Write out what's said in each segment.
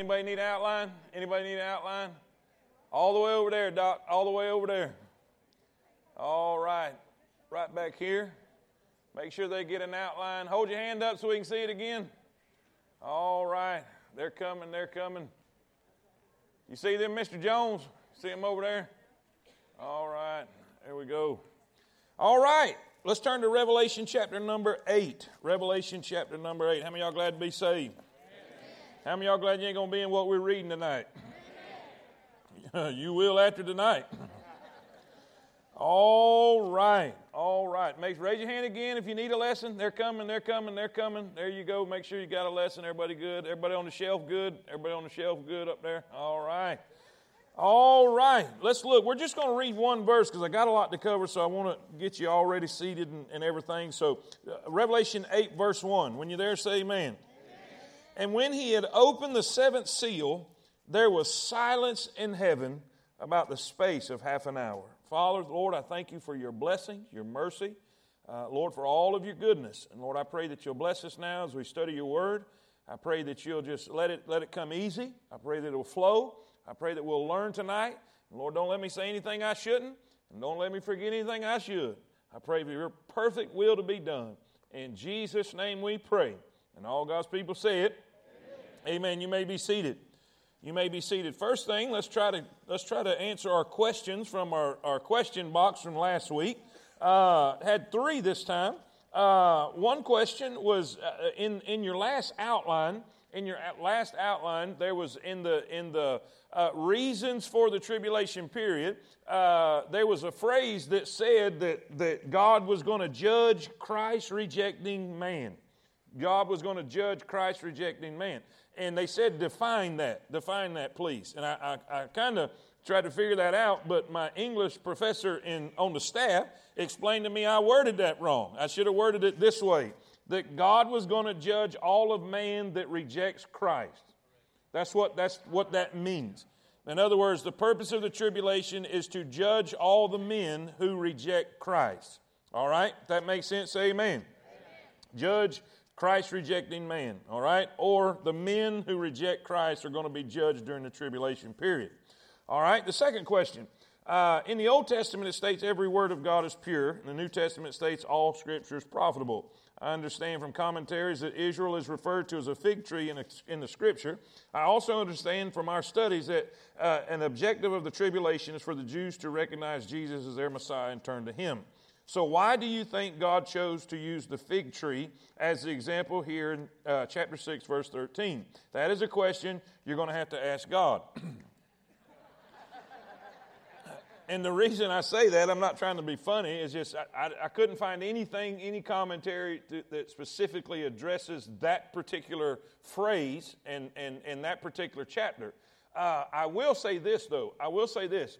Anybody need an outline? Anybody need an outline? All the way over there, Doc. All the way over there. All right. Right back here. Make sure they get an outline. Hold your hand up so we can see it again. All right. They're coming. They're coming. You see them, Mr. Jones? See them over there? All right. There we go. All right. Let's turn to Revelation chapter number 8. Revelation chapter number 8. How many y'all glad to be saved? How many y'all glad you ain't going to be in what we're reading tonight? you will after tonight. All right. All right. Make, raise your hand again if you need a lesson. They're coming. They're coming. They're coming. There you go. Make sure you got a lesson. Everybody good? Everybody on the shelf good? Everybody on the shelf good up there? All right. All right. Let's look. We're just going to read one verse because I got a lot to cover, so I want to get you already seated and, and everything. So, uh, Revelation 8, verse 1. When you're there, say amen. And when he had opened the seventh seal, there was silence in heaven about the space of half an hour. Father, Lord, I thank you for your blessing, your mercy, uh, Lord, for all of your goodness. And Lord, I pray that you'll bless us now as we study your word. I pray that you'll just let it, let it come easy. I pray that it will flow. I pray that we'll learn tonight. And Lord, don't let me say anything I shouldn't, and don't let me forget anything I should. I pray for your perfect will to be done. In Jesus' name we pray. And all God's people say it. Amen. You may be seated. You may be seated. First thing, let's try to let's try to answer our questions from our, our question box from last week. Uh, had three this time. Uh, one question was uh, in in your last outline. In your last outline, there was in the in the uh, reasons for the tribulation period. Uh, there was a phrase that said that that God was going to judge Christ rejecting man. God was going to judge Christ rejecting man and they said, define that, define that, please. And I, I, I kind of tried to figure that out, but my English professor in, on the staff explained to me I worded that wrong. I should have worded it this way that God was going to judge all of man that rejects Christ. That's what, that's what that means. In other words, the purpose of the tribulation is to judge all the men who reject Christ. All right? that makes sense, amen. amen. Judge Christ rejecting man, all right? Or the men who reject Christ are going to be judged during the tribulation period. All right, the second question. Uh, in the Old Testament, it states every word of God is pure. In the New Testament, states all scripture is profitable. I understand from commentaries that Israel is referred to as a fig tree in, a, in the scripture. I also understand from our studies that uh, an objective of the tribulation is for the Jews to recognize Jesus as their Messiah and turn to Him. So, why do you think God chose to use the fig tree as the example here in uh, chapter 6, verse 13? That is a question you're going to have to ask God. and the reason I say that, I'm not trying to be funny, is just I, I, I couldn't find anything, any commentary to, that specifically addresses that particular phrase and, and, and that particular chapter. Uh, I will say this, though. I will say this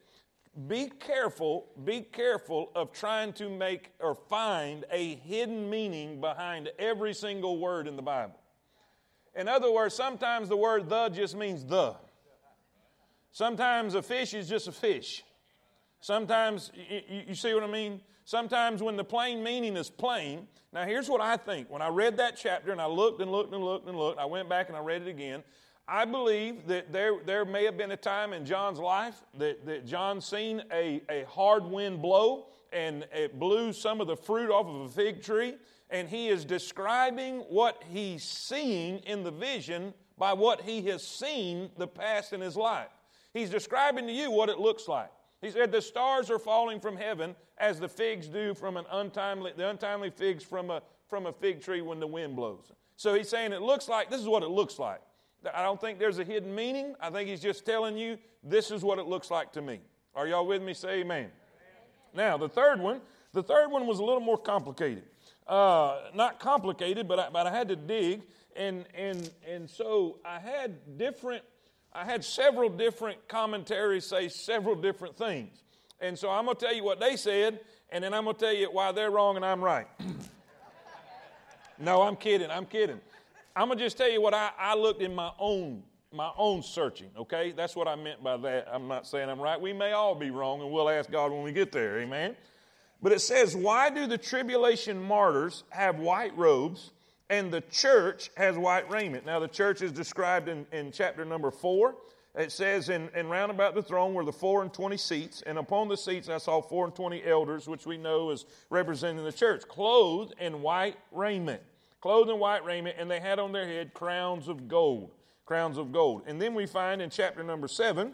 be careful, be careful of trying to make or find a hidden meaning behind every single word in the Bible. In other words, sometimes the word the just means the. Sometimes a fish is just a fish. Sometimes, you, you, see what I mean? Sometimes when the plain meaning is plain. Now, here's what I think. When I read that chapter and I looked and looked and looked and looked, I went back and I read it again. I believe that there, there may have been a time in John's life that, that John seen a, a hard wind blow and it blew some of the fruit off of a fig tree. And he is describing what he's seeing in the vision by what he has seen the past in his life. He's describing to you what it looks like. He said, The stars are falling from heaven as the figs do from an untimely, the untimely figs from a, from a fig tree when the wind blows. So he's saying it looks like, this is what it looks like. I don't think there's a hidden meaning. I think he's just telling you this is what it looks like to me. Are y'all with me? Say amen. amen. Now, the third one, the third one was a little more complicated. Uh, not complicated, but I, but I had to dig, and and and so I had different, I had several different commentaries say several different things, and so I'm gonna tell you what they said, and then I'm gonna tell you why they're wrong and I'm right. no, I'm kidding. I'm kidding. I'm gonna just tell you what I, I looked in my own my own searching, okay? That's what I meant by that. I'm not saying I'm right. We may all be wrong, and we'll ask God when we get there, amen? But it says, Why do the tribulation martyrs have white robes and the church has white raiment. Now, the church is described in, in chapter number four. It says, in, in round about the throne were the four and twenty seats, and upon the seats I saw four and twenty elders, which we know is representing the church, clothed in white raiment. Clothed in white raiment, and they had on their head crowns of gold. Crowns of gold. And then we find in chapter number seven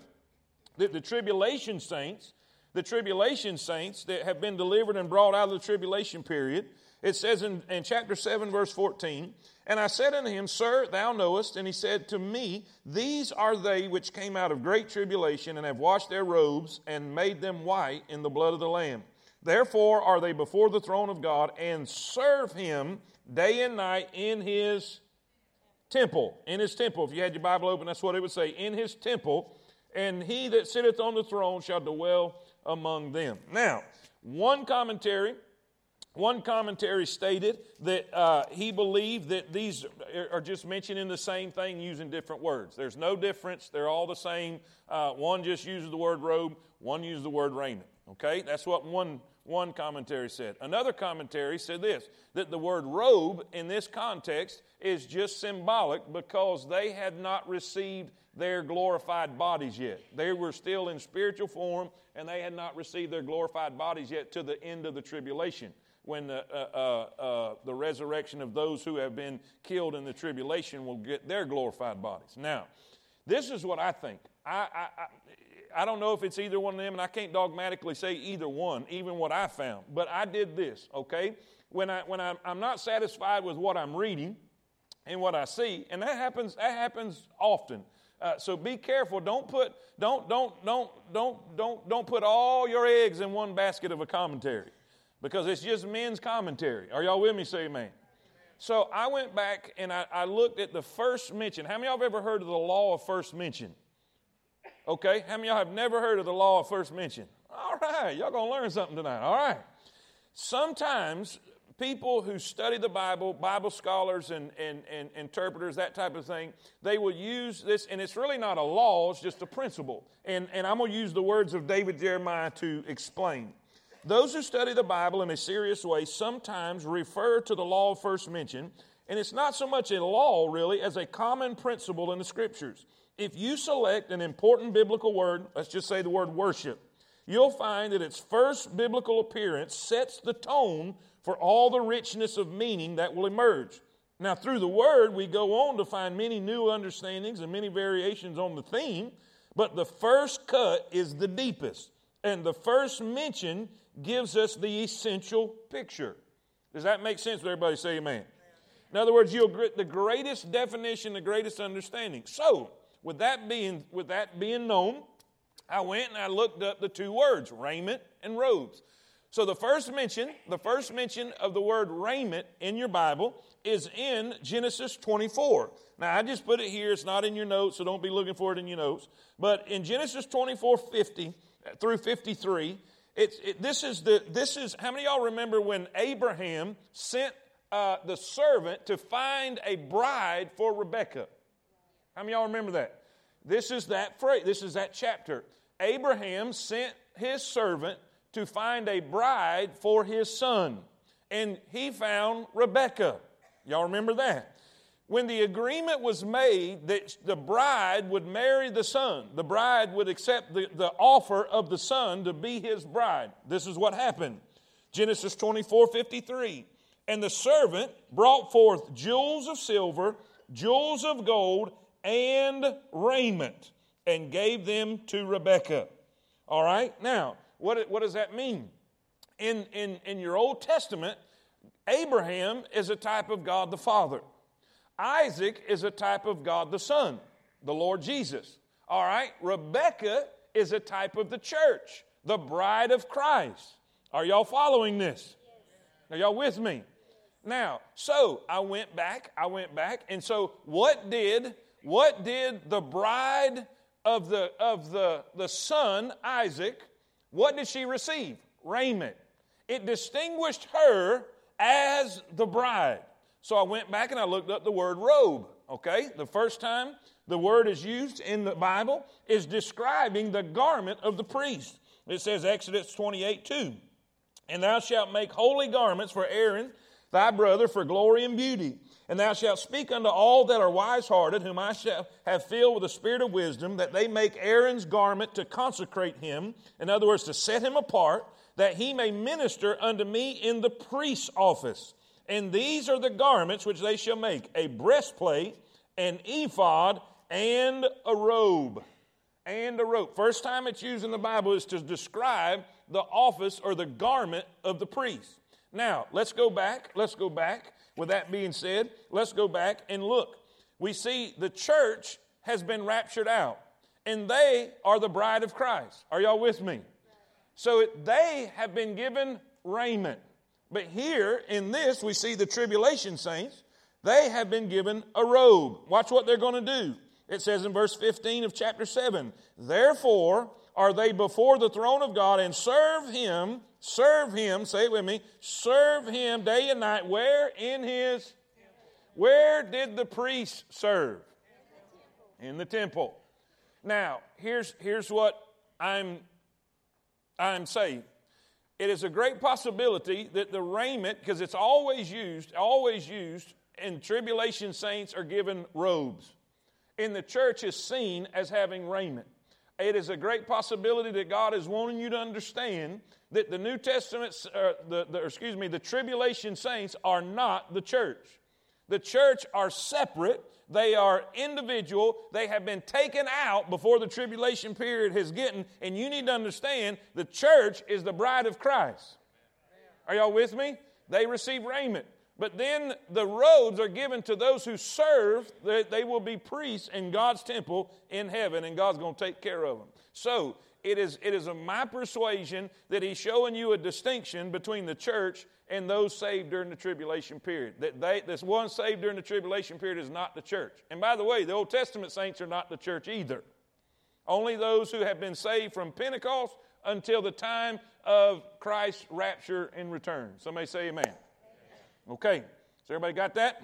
that the tribulation saints, the tribulation saints that have been delivered and brought out of the tribulation period, it says in, in chapter 7, verse 14, And I said unto him, Sir, thou knowest. And he said to me, These are they which came out of great tribulation and have washed their robes and made them white in the blood of the Lamb. Therefore are they before the throne of God and serve him day and night in his temple. In his temple. If you had your Bible open, that's what it would say. In his temple. And he that sitteth on the throne shall dwell among them. Now, one commentary one commentary stated that uh, he believed that these are just mentioning the same thing using different words. There's no difference. They're all the same. Uh, one just uses the word robe, one uses the word raiment. Okay? That's what one, one commentary said. Another commentary said this that the word robe in this context is just symbolic because they had not received their glorified bodies yet. They were still in spiritual form and they had not received their glorified bodies yet to the end of the tribulation when the, uh, uh, uh, the resurrection of those who have been killed in the tribulation will get their glorified bodies. Now, this is what I think. I, I, I, I don't know if it's either one of them, and I can't dogmatically say either one, even what I found. But I did this, okay? When, I, when I'm, I'm not satisfied with what I'm reading and what I see, and that happens, that happens often. Uh, so be careful. Don't put don't don't don't don't don't don't put all your eggs in one basket of a commentary because it's just men's commentary. Are y'all with me? Say amen. So I went back and I, I, looked at the first mention. How many of y'all have ever heard of the law of first mention? Okay. How many of y'all have never heard of the law of first mention? All right. Y'all to learn something tonight. All right. Sometimes people who study the Bible, Bible scholars and, and, and interpreters, that type of thing, they will use this, and it's really not a law, it's just a principle. And, and I'm going to use the words of David Jeremiah to explain. Those who study the Bible in a serious way sometimes refer to the law of first mention, and it's not so much a law, really, as a common principle in the Scriptures. If you select an important biblical word, let's just say the word worship, you'll find that its first biblical appearance sets the tone for all the richness of meaning that will emerge. Now, through the word, we go on to find many new understandings and many variations on the theme, but the first cut is the deepest. And the first mention gives us the essential picture. Does that make sense? Everybody say amen. In other words, you'll get the greatest definition, the greatest understanding. So, with that being with that being known, I went and I looked up the two words, raiment and robes. So the first mention, the first mention of the word raiment in your Bible is in Genesis 24. Now I just put it here, it's not in your notes, so don't be looking for it in your notes. But in Genesis 24, 50 through 53, it's, it, this is the this is how many y'all remember when Abraham sent uh, the servant to find a bride for Rebecca? How many y'all remember that? This is that phrase. This is that chapter. Abraham sent his servant to find a bride for his son, and he found Rebecca. Y'all remember that? When the agreement was made that the bride would marry the son, the bride would accept the, the offer of the son to be his bride. This is what happened. Genesis 24 53. And the servant brought forth jewels of silver, jewels of gold, and raiment, and gave them to Rebekah. All right? Now, what, what does that mean? In, in, in your Old Testament, Abraham is a type of God the Father. Isaac is a type of God the Son, the Lord Jesus. All right, Rebecca is a type of the church, the bride of Christ. Are y'all following this? Are y'all with me? Now, so I went back, I went back, and so what did what did the bride of the of the, the son, Isaac, what did she receive? Raiment. It distinguished her as the bride. So I went back and I looked up the word robe. Okay? The first time the word is used in the Bible is describing the garment of the priest. It says, Exodus 28 2. And thou shalt make holy garments for Aaron, thy brother, for glory and beauty. And thou shalt speak unto all that are wise hearted, whom I shall have filled with the spirit of wisdom, that they make Aaron's garment to consecrate him, in other words, to set him apart, that he may minister unto me in the priest's office. And these are the garments which they shall make a breastplate, an ephod, and a robe. And a robe. First time it's used in the Bible is to describe the office or the garment of the priest. Now, let's go back. Let's go back. With that being said, let's go back and look. We see the church has been raptured out, and they are the bride of Christ. Are y'all with me? So they have been given raiment. But here in this, we see the tribulation saints, they have been given a robe. Watch what they're going to do. It says in verse 15 of chapter 7 Therefore are they before the throne of God and serve Him, serve Him, say it with me, serve Him day and night. Where? In His. Where did the priest serve? In the temple. Now, here's, here's what I'm, I'm saying. It is a great possibility that the raiment, because it's always used, always used, and tribulation saints are given robes. And the church is seen as having raiment it is a great possibility that God is wanting you to understand that the New Testament, uh, the, the, excuse me, the tribulation saints are not the church. The church are separate. They are individual. They have been taken out before the tribulation period has gotten. And you need to understand the church is the bride of Christ. Are y'all with me? They receive raiment. But then the robes are given to those who serve, that they will be priests in God's temple in heaven, and God's going to take care of them. So it is, it is my persuasion that He's showing you a distinction between the church and those saved during the tribulation period. That they, this one saved during the tribulation period is not the church. And by the way, the Old Testament saints are not the church either. Only those who have been saved from Pentecost until the time of Christ's rapture and return. Somebody say amen. Okay, so everybody got that?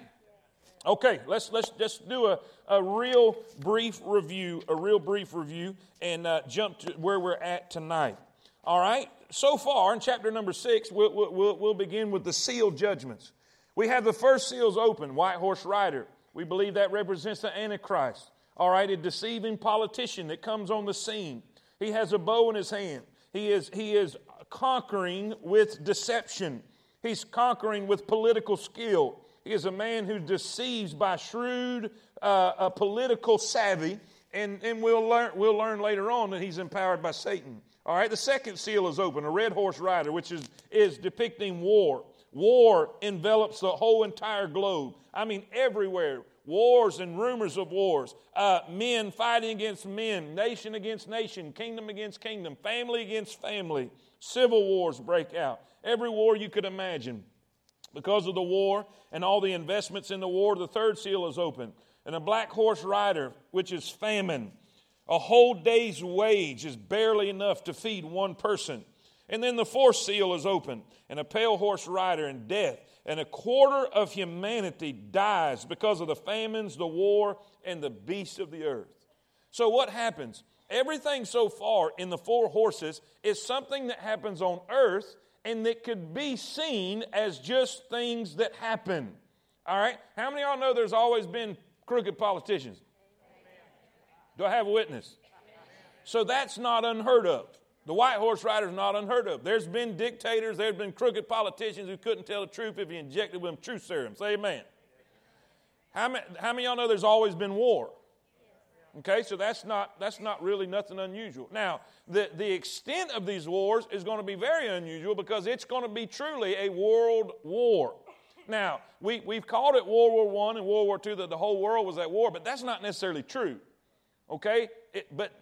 Okay, let's let's just do a, a real brief review, a real brief review, and uh, jump to where we're at tonight. All right, so far in chapter number six, we'll, we'll, we'll begin with the seal judgments. We have the first seals open, white horse rider. We believe that represents the Antichrist. All right, a deceiving politician that comes on the scene. He has a bow in his hand. He is, he is conquering with deception. He's conquering with political skill. He is a man who deceives by shrewd uh, political savvy, and, and we'll, learn, we'll learn later on that he's empowered by Satan. All right, the second seal is open, a red horse rider, which is, is depicting war. War envelops the whole entire globe. I mean, everywhere. Wars and rumors of wars. Uh, men fighting against men, nation against nation, kingdom against kingdom, family against family. Civil wars break out every war you could imagine. Because of the war and all the investments in the war, the third seal is open. And a black horse rider, which is famine. A whole day's wage is barely enough to feed one person. And then the fourth seal is open, and a pale horse rider and death. And a quarter of humanity dies because of the famines, the war, and the beasts of the earth. So, what happens? Everything so far in the four horses is something that happens on earth and that could be seen as just things that happen. All right? How many of y'all know there's always been crooked politicians? Do I have a witness? So that's not unheard of. The white horse rider is not unheard of. There's been dictators, there's been crooked politicians who couldn't tell the truth if you injected them truth serum. Say amen. How many, how many y'all know there's always been war? Okay, so that's not, that's not really nothing unusual. Now, the, the extent of these wars is going to be very unusual because it's going to be truly a world war. Now, we, we've called it World War I and World War II that the whole world was at war, but that's not necessarily true. Okay? It, but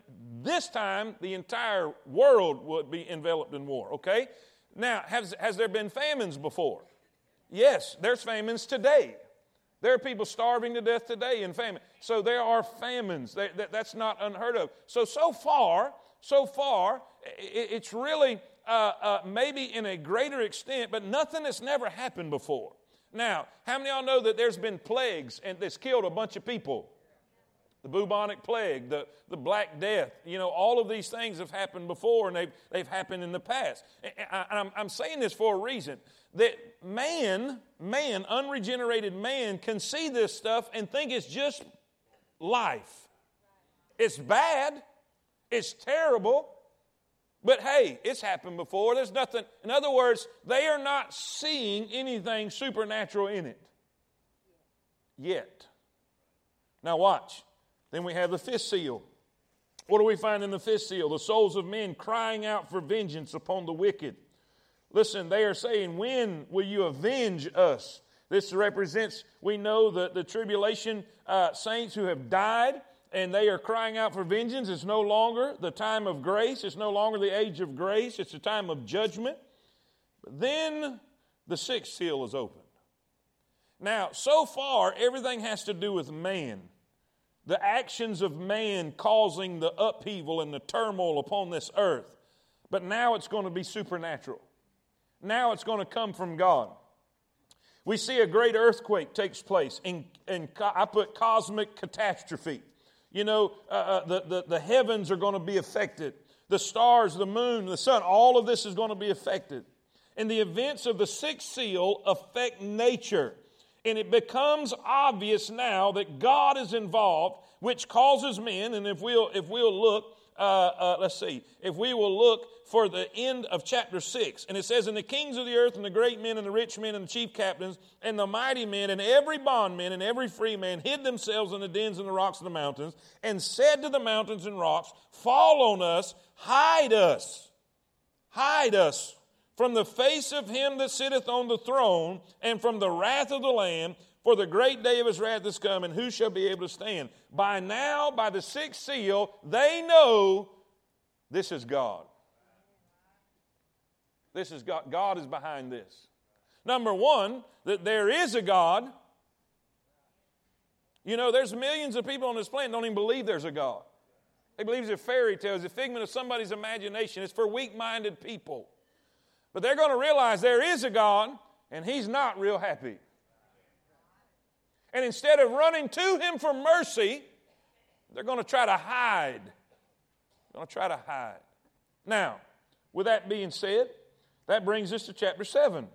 this time, the entire world would be enveloped in war. Okay? Now, has, has there been famines before? Yes, there's famines today. There are people starving to death today in famine. So there are famines. that that's not unheard of. So, so far, so far, it's really uh, uh, maybe in a greater extent, but nothing that's never happened before. Now, how many of y'all know that there's been plagues and that's killed a bunch of people? the bubonic plague, the, the Black Death. You know, all of these things have happened before and they've, they've happened in the past. And I'm, I'm saying this for a reason that man, man, unregenerated man, can see this stuff and think it's just life. It's bad, it's terrible, but hey, it's happened before. There's nothing, in other words, they are not seeing anything supernatural in it yet. Now, watch. Then we have the fifth seal. What do we find in the fifth seal? The souls of men crying out for vengeance upon the wicked. Listen, they are saying, When will you avenge us? This represents, we know, the, the tribulation uh, saints who have died and they are crying out for vengeance. It's no longer the time of grace, it's no longer the age of grace, it's the time of judgment. But then the sixth seal is opened. Now, so far, everything has to do with man. The actions of man causing the upheaval and the turmoil upon this earth. But now it's going to be supernatural. Now it's going to come from God. We see a great earthquake takes place, and, and I put cosmic catastrophe. You know, uh, uh, the, the, the heavens are going to be affected. The stars, the moon, the sun, all of this is going to be affected. And the events of the sixth seal affect nature. And it becomes obvious now that God is involved, which causes men, and if we'll, if we'll look, uh, uh, let's see, if we will look for the end of chapter 6. And it says, And the kings of the earth, and the great men, and the rich men, and the chief captains, and the mighty men, and every bondman, and every free man hid themselves in the dens and the rocks of the mountains, and said to the mountains and rocks, Fall on us, hide us, hide us from the face of him that sitteth on the throne, and from the wrath of the Lamb. For the great day of his wrath is come, and who shall be able to stand? By now, by the sixth seal, they know this is God. This is God. God is behind this. Number one, that there is a God. You know, there's millions of people on this planet don't even believe there's a God. They believe it's a fairy tale, it's a figment of somebody's imagination. It's for weak minded people. But they're going to realize there is a God, and He's not real happy. And instead of running to Him for mercy, they're going to try to hide. They're going to try to hide. Now, with that being said, that brings us to chapter 7.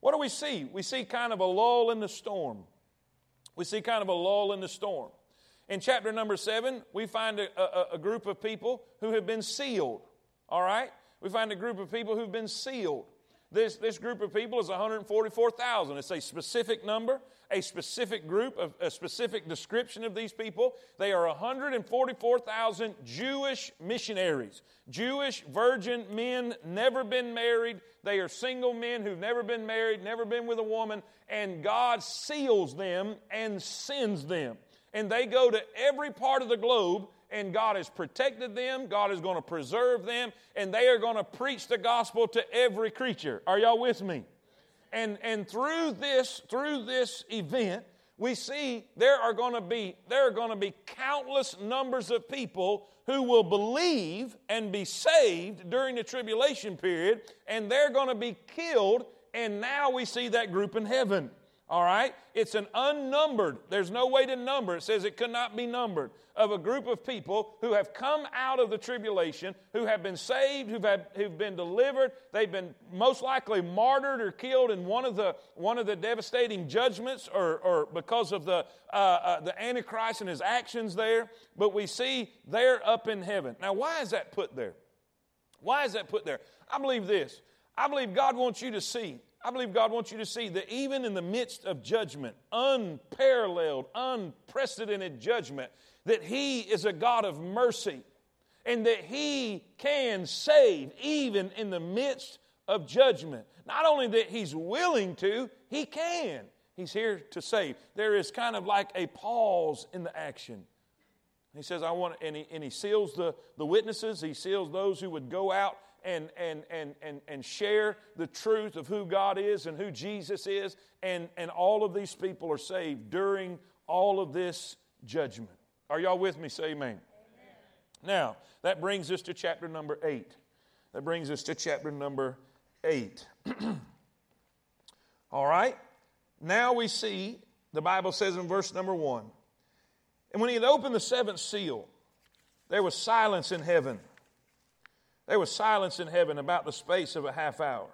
What do we see? We see kind of a lull in the storm. We see kind of a lull in the storm. In chapter number 7, we find a, a, a group of people who have been sealed. All right? We find a group of people who've been sealed. This, this group of people is 144,000. It's a specific number, a specific group, of, a specific description of these people. They are 144,000 Jewish missionaries, Jewish virgin men, never been married. They are single men who've never been married, never been with a woman, and God seals them and sends them. And they go to every part of the globe and God has protected them. God is going to preserve them, and they are going to preach the gospel to every creature. Are y'all with me? And, and through this, through this event, we see there are going to be there are going to be countless numbers of people who will believe and be saved during the tribulation period, and they're going to be killed. And now we see that group in heaven. All right? It's an unnumbered, there's no way to number. It says it could not be numbered. Of a group of people who have come out of the tribulation, who have been saved, who've, had, who've been delivered. They've been most likely martyred or killed in one of the, one of the devastating judgments or, or because of the, uh, uh, the Antichrist and his actions there. But we see they're up in heaven. Now, why is that put there? Why is that put there? I believe this. I believe God wants you to see I believe God wants you to see that even in the midst of judgment, unparalleled, unprecedented judgment, that He is a God of mercy and that He can save even in the midst of judgment. Not only that He's willing to, He can. He's here to save. There is kind of like a pause in the action. He says, I want, and he, and he seals the, the witnesses, he seals those who would go out and, and, and, and, and share the truth of who God is and who Jesus is. And, and all of these people are saved during all of this judgment. Are y'all with me? Say amen. amen. Now, that brings us to chapter number eight. That brings us to chapter number eight. all right? Now we see, the Bible says in verse number one, And when he had opened the seventh seal, there was silence in heaven. There was silence in heaven about the space of a half hour.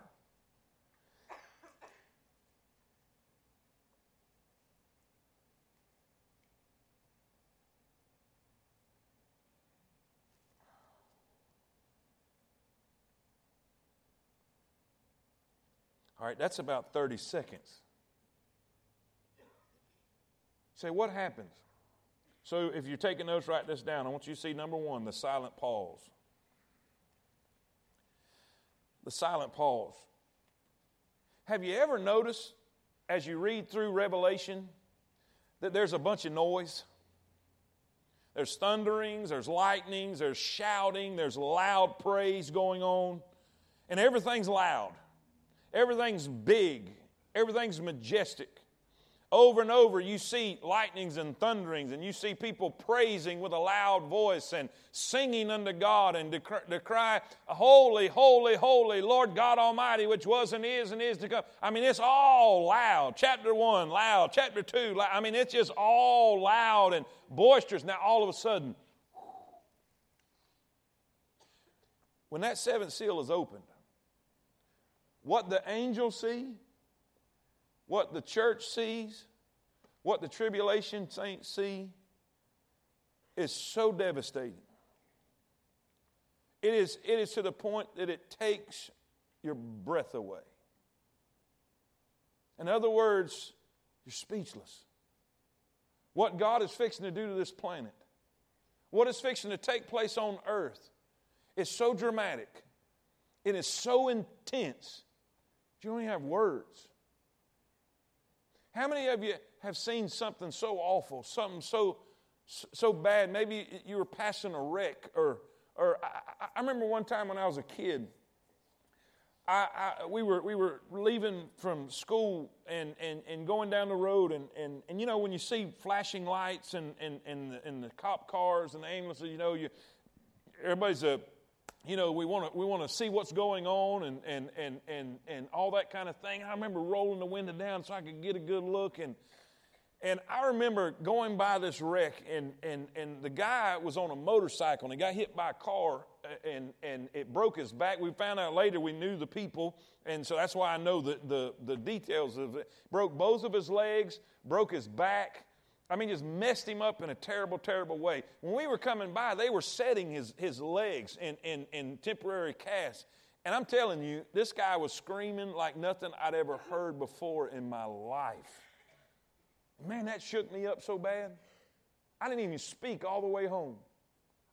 All right, that's about 30 seconds. Say, what happens? So if you're taking notes, write this down. I want you to see number one, the silent pause. The silent pause. Have you ever noticed as you read through Revelation that there's a bunch of noise? There's thunderings, there's lightnings, there's shouting, there's loud praise going on, and everything's loud. Everything's big, everything's majestic. Over and over, you see lightnings and thunderings, and you see people praising with a loud voice and singing unto God and to cry, Holy, holy, holy, Lord God Almighty, which was and is and is to come. I mean, it's all loud. Chapter 1, loud. Chapter 2, loud. I mean, it's just all loud and boisterous. Now, all of a sudden, when that seventh seal is opened, what the angels see, what the church sees, what the tribulation saints see is so devastating. It is, it is to the point that it takes your breath away. In other words, you're speechless. What God is fixing to do to this planet, what is fixing to take place on earth, is so dramatic. It is so intense you don't even have words. How many of you have seen something so awful, something so so bad? Maybe you were passing a wreck, or or I, I remember one time when I was a kid. I, I, we were we were leaving from school and, and, and going down the road and, and, and you know when you see flashing lights and, and, and, the, and the cop cars and the ambulances you know you everybody's a you know, we want to we want to see what's going on and and and and and all that kind of thing. I remember rolling the window down so I could get a good look and and I remember going by this wreck and and and the guy was on a motorcycle and he got hit by a car and and it broke his back. We found out later we knew the people and so that's why I know the the, the details of it. Broke both of his legs, broke his back I mean, just messed him up in a terrible, terrible way. When we were coming by, they were setting his, his legs in, in, in temporary casts. And I'm telling you, this guy was screaming like nothing I'd ever heard before in my life. Man, that shook me up so bad. I didn't even speak all the way home.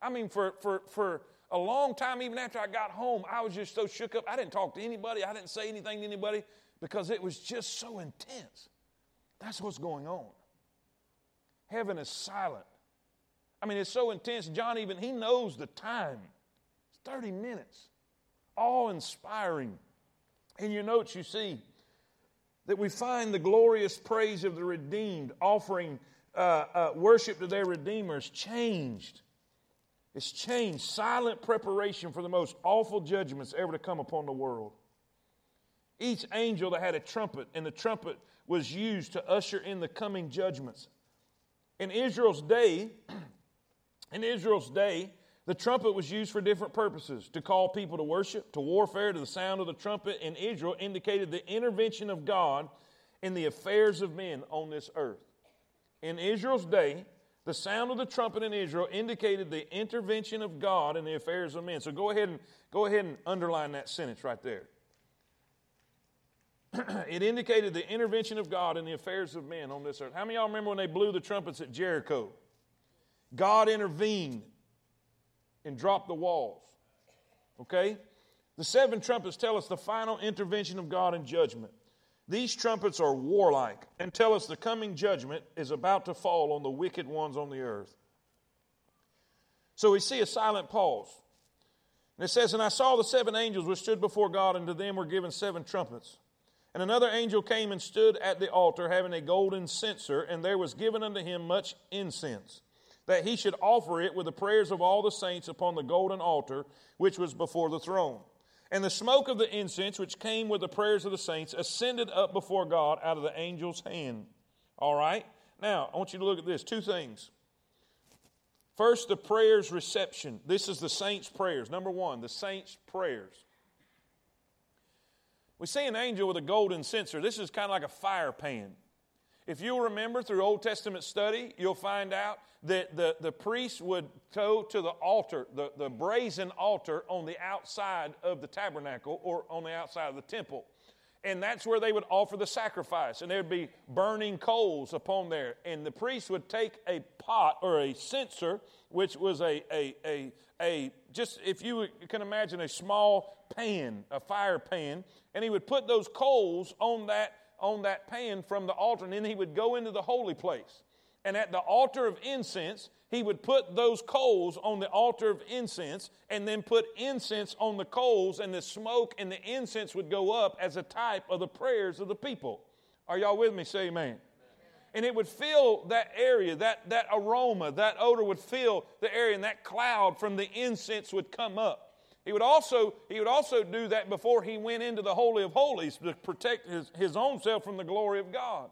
I mean, for, for, for a long time, even after I got home, I was just so shook up. I didn't talk to anybody, I didn't say anything to anybody because it was just so intense. That's what's going on. Heaven is silent. I mean, it's so intense. John even, he knows the time. It's 30 minutes. Awe inspiring. In your notes, you see that we find the glorious praise of the redeemed offering uh, uh, worship to their redeemers changed. It's changed. Silent preparation for the most awful judgments ever to come upon the world. Each angel that had a trumpet, and the trumpet was used to usher in the coming judgments. In Israel's day, in Israel's day, the trumpet was used for different purposes to call people to worship, to warfare, to the sound of the trumpet in Israel indicated the intervention of God in the affairs of men on this earth. In Israel's day, the sound of the trumpet in Israel indicated the intervention of God in the affairs of men. So go ahead and go ahead and underline that sentence right there. it indicated the intervention of God in the affairs of men on this earth. How many of y'all remember when they blew the trumpets at Jericho? God intervened and dropped the walls. Okay? The seven trumpets tell us the final intervention of God in judgment. These trumpets are warlike and tell us the coming judgment is about to fall on the wicked ones on the earth. So we see a silent pause. And it says, And I saw the seven angels which stood before God, and to them were given seven trumpets. And another angel came and stood at the altar, having a golden censer, and there was given unto him much incense, that he should offer it with the prayers of all the saints upon the golden altar which was before the throne. And the smoke of the incense, which came with the prayers of the saints, ascended up before God out of the angel's hand. All right? Now, I want you to look at this two things. First, the prayers reception. This is the saints' prayers. Number one, the saints' prayers. We see an angel with a golden censer. This is kind of like a fire pan. If you'll remember through Old Testament study, you'll find out that the, the priest would go to the altar, the, the brazen altar on the outside of the tabernacle or on the outside of the temple. And that's where they would offer the sacrifice. And there would be burning coals upon there. And the priest would take a pot or a censer, which was a, a, a, a just if you can imagine a small pan, a fire pan, and he would put those coals on that on that pan from the altar, and then he would go into the holy place. And at the altar of incense, he would put those coals on the altar of incense and then put incense on the coals, and the smoke and the incense would go up as a type of the prayers of the people. Are y'all with me? Say amen. And it would fill that area, that, that aroma, that odor would fill the area, and that cloud from the incense would come up. He would also, he would also do that before he went into the Holy of Holies to protect his, his own self from the glory of God.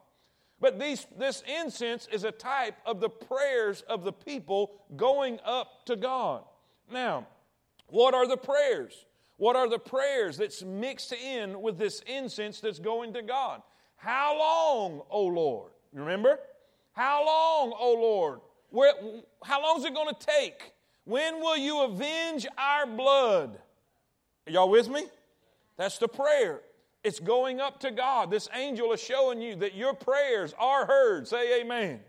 But these, this incense is a type of the prayers of the people going up to God. Now, what are the prayers? What are the prayers that's mixed in with this incense that's going to God? How long, O Lord? Remember? How long, O Lord? Where, how long is it going to take? When will you avenge our blood? Are y'all with me? That's the prayer. It's going up to God. This angel is showing you that your prayers are heard. Say amen.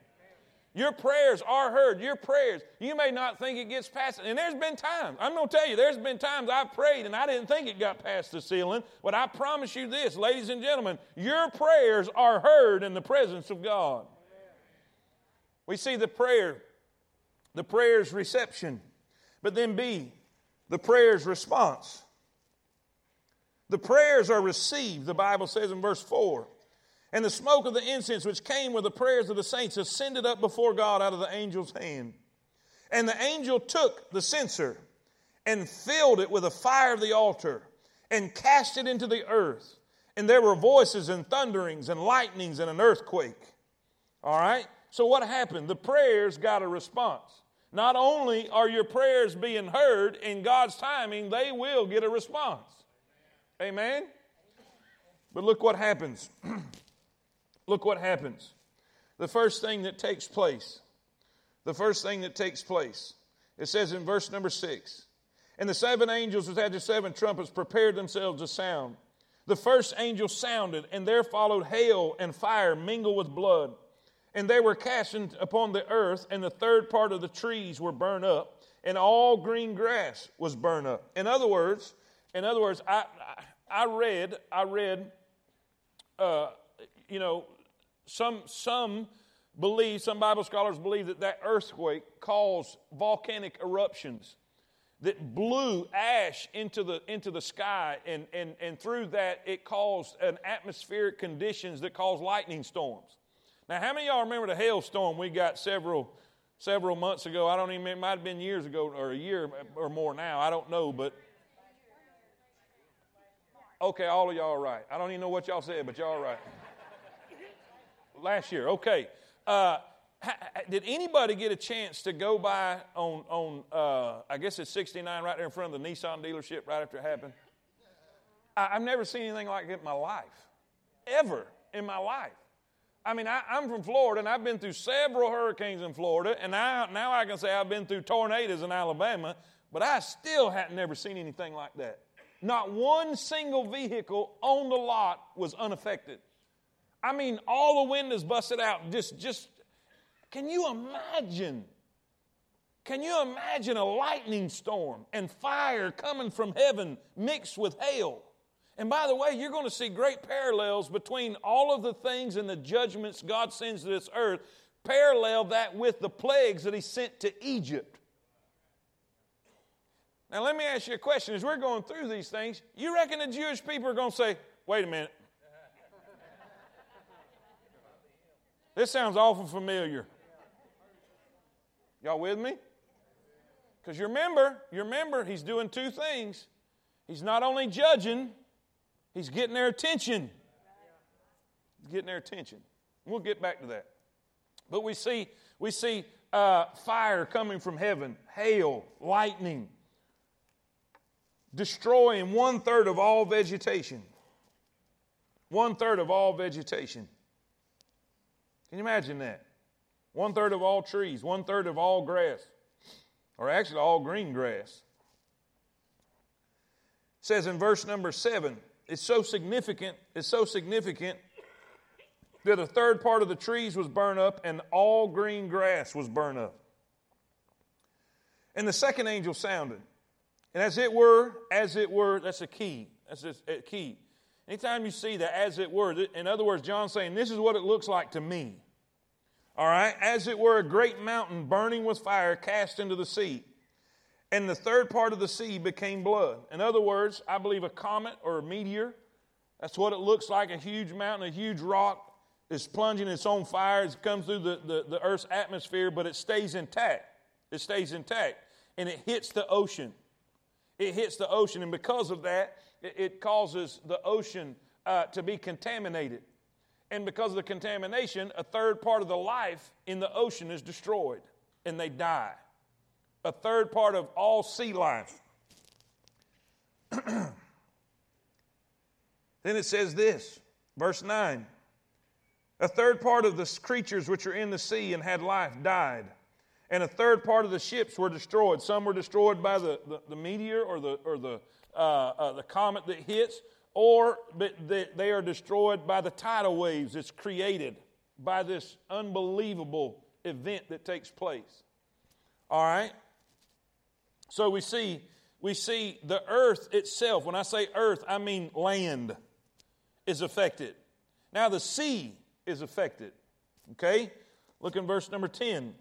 Your prayers are heard. Your prayers, you may not think it gets past. And there's been times, I'm going to tell you, there's been times I've prayed and I didn't think it got past the ceiling. But I promise you this, ladies and gentlemen, your prayers are heard in the presence of God. We see the prayer, the prayer's reception. But then B, the prayer's response. The prayers are received, the Bible says in verse 4. And the smoke of the incense which came with the prayers of the saints ascended up before God out of the angel's hand. And the angel took the censer and filled it with the fire of the altar and cast it into the earth. And there were voices and thunderings and lightnings and an earthquake. All right? So what happened? The prayers got a response. Not only are your prayers being heard in God's timing, they will get a response. Amen? But look what happens. look what happens. The first thing that takes place, the first thing that takes place, it says in verse number six, and the seven angels which had the seven trumpets prepared themselves to sound. The first angel sounded, and there followed hail and fire mingled with blood and they were cast upon the earth, and the third part of the trees were burned up, and all green grass was burned up. In other words, in other words, I, I, read, I read, uh, you know, some, some believe, some Bible scholars believe that that earthquake caused volcanic eruptions that blew ash into the, into the sky, and, and, and through that, it caused an atmospheric conditions that caused lightning storms. Now, how many of y'all remember the hailstorm we got several several months ago? I don't even it might have been years ago or a year or more now. I don't know, but okay, all of y'all are right. I don't even know what y'all said, but y'all are right. Last year, okay. Uh, did anybody get a chance to go by on on uh, I guess it's 69 right there in front of the Nissan dealership right after it happened? I, I've never seen anything like it in my life, ever in my life. I mean, I, am from Florida, and I've been through several hurricanes in Florida, and now, now I can say I've been through tornadoes in Alabama, but I still had never seen anything like that. Not one single vehicle on the lot was unaffected. I mean, all the windows busted out. Just, just, can you imagine? Can you imagine a lightning storm and fire coming from heaven mixed with hail? And by the way, you're going to see great parallels between all of the things and the judgments God sends to this earth, parallel that with the plagues that He sent to Egypt. Now, let me ask you a question. As we're going through these things, you reckon the Jewish people are going to say, wait a minute. This sounds awful familiar. Y'all with me? Because you remember, you remember, he's doing two things. He's not only judging, He's getting their attention. He's getting their attention. We'll get back to that. But we see, we see uh, fire coming from heaven, hail, lightning, destroying one third of all vegetation. One third of all vegetation. Can you imagine that? One third of all trees, one third of all grass, or actually all green grass. It says in verse number seven, it's so significant, it's so significant that a third part of the trees was burned up and all green grass was burned up. And the second angel sounded. And as it were, as it were, that's a key. That's a key. Anytime you see that, as it were, in other words, John's saying, this is what it looks like to me. All right? As it were, a great mountain burning with fire cast into the sea. And the third part of the sea became blood. In other words, I believe a comet or a meteor. That's what it looks like a huge mountain, a huge rock is plunging its own fire. It comes through the, the, the Earth's atmosphere, but it stays intact. It stays intact. And it hits the ocean. It hits the ocean. And because of that, it, it causes the ocean uh, to be contaminated. And because of the contamination, a third part of the life in the ocean is destroyed and they die. A third part of all sea life. then it says this, verse 9 a third part of the creatures which are in the sea and had life died. And a third part of the ships were destroyed. Some were destroyed by the, the, the meteor or the, or the, uh, uh, the comet that hits, or they are destroyed by the tidal waves that's created by this unbelievable event that takes place. All right? So we see we see the earth itself. When I say earth, I mean land is affected. Now the sea is affected. Okay? Look in verse number 10.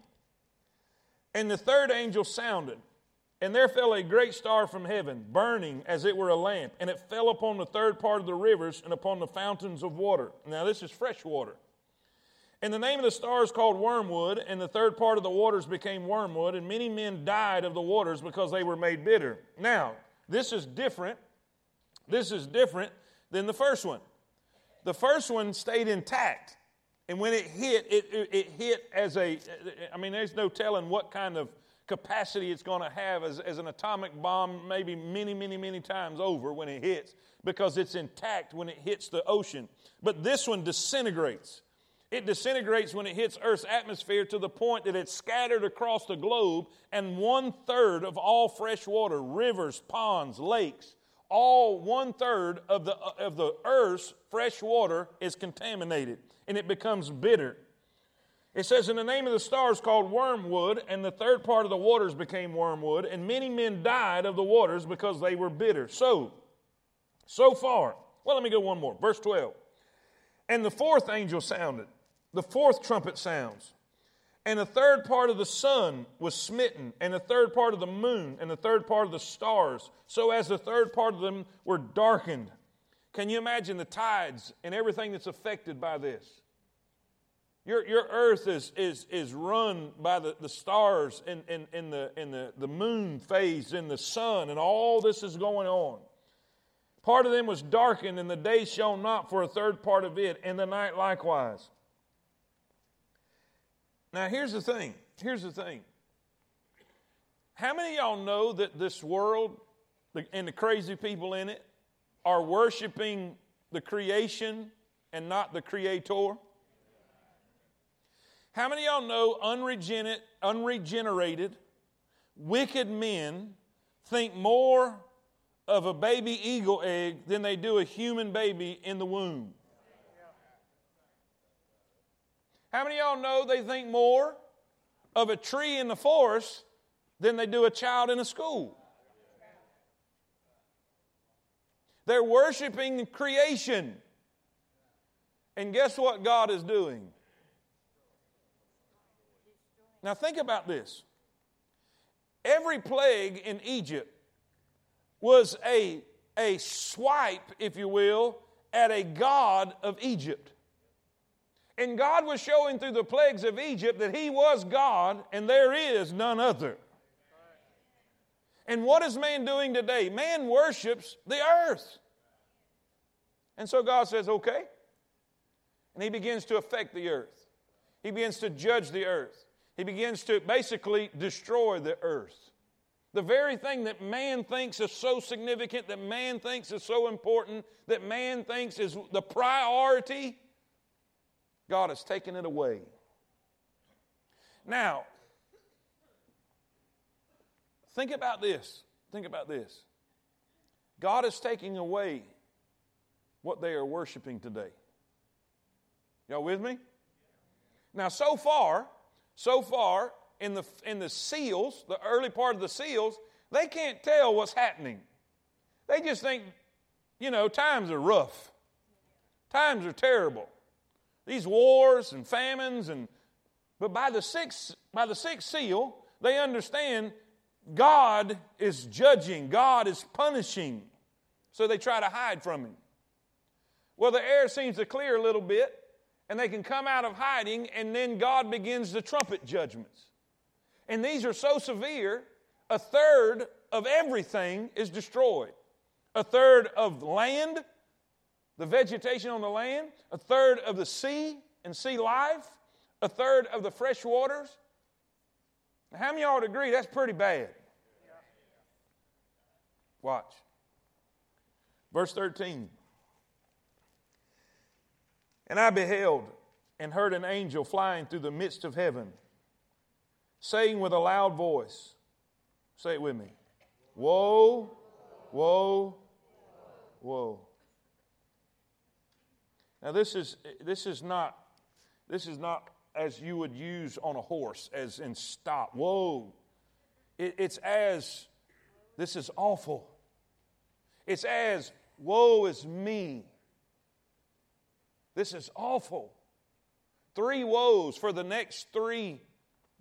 And the third angel sounded, and there fell a great star from heaven, burning as it were a lamp, and it fell upon the third part of the rivers and upon the fountains of water. Now, this is fresh water. And the name of the star is called wormwood, and the third part of the waters became wormwood, and many men died of the waters because they were made bitter. Now, this is different. This is different than the first one. The first one stayed intact. And when it hit, it, it, it, hit as a, I mean, there's no telling what kind of capacity it's going to have as, as an atomic bomb, maybe many, many, many times over when it hits, because it's intact when it hits the ocean. But this one disintegrates. It disintegrates when it hits Earth's atmosphere to the point that it's scattered across the globe, and one third of all fresh water, rivers, ponds, lakes, all one third of the, of the Earth's fresh water is contaminated and it becomes bitter. It says, In the name of the stars called wormwood, and the third part of the waters became wormwood, and many men died of the waters because they were bitter. So, so far, well, let me go one more. Verse 12. And the fourth angel sounded, the fourth trumpet sounds. And a third part of the sun was smitten, and a third part of the moon, and a third part of the stars, so as the third part of them were darkened. Can you imagine the tides and everything that's affected by this? Your, your earth is, is, is run by the, the stars and, and, and, the, and the, the moon phase and the sun, and all this is going on. Part of them was darkened, and the day shone not for a third part of it, and the night likewise. Now, here's the thing. Here's the thing. How many y'all know that this world and the crazy people in it are worshiping the creation and not the creator? How many y'all know unregenerate, unregenerated, wicked men think more of a baby eagle egg than they do a human baby in the womb? How many of y'all know they think more of a tree in the forest than they do a child in a school? They're worshiping creation. And guess what God is doing? Now, think about this. Every plague in Egypt was a, a swipe, if you will, at a God of Egypt. And God was showing through the plagues of Egypt that He was God and there is none other. And what is man doing today? Man worships the earth. And so God says, okay. And He begins to affect the earth, He begins to judge the earth. He begins to basically destroy the earth. The very thing that man thinks is so significant, that man thinks is so important, that man thinks is the priority, God has taken it away. Now, think about this. Think about this. God is taking away what they are worshiping today. Y'all with me? Now, so far, so far, in the, in the seals, the early part of the seals, they can't tell what's happening. They just think, you know, times are rough. Times are terrible. These wars and famines and but by the sixth by the sixth seal, they understand God is judging, God is punishing. So they try to hide from him. Well, the air seems to clear a little bit, and they can come out of hiding, and then God begins the trumpet judgments. And these are so severe, a third of everything is destroyed. A third of land, the vegetation on the land, a third of the sea and sea life, a third of the fresh waters. how many of y'all agree that's pretty bad? Watch. Verse 13. And I beheld and heard an angel flying through the midst of heaven saying with a loud voice, say it with me Woe, woe, woe. Now this is this is not this is not as you would use on a horse, as in stop. Whoa. It, it's as this is awful. It's as woe is me. This is awful. Three woes for the next three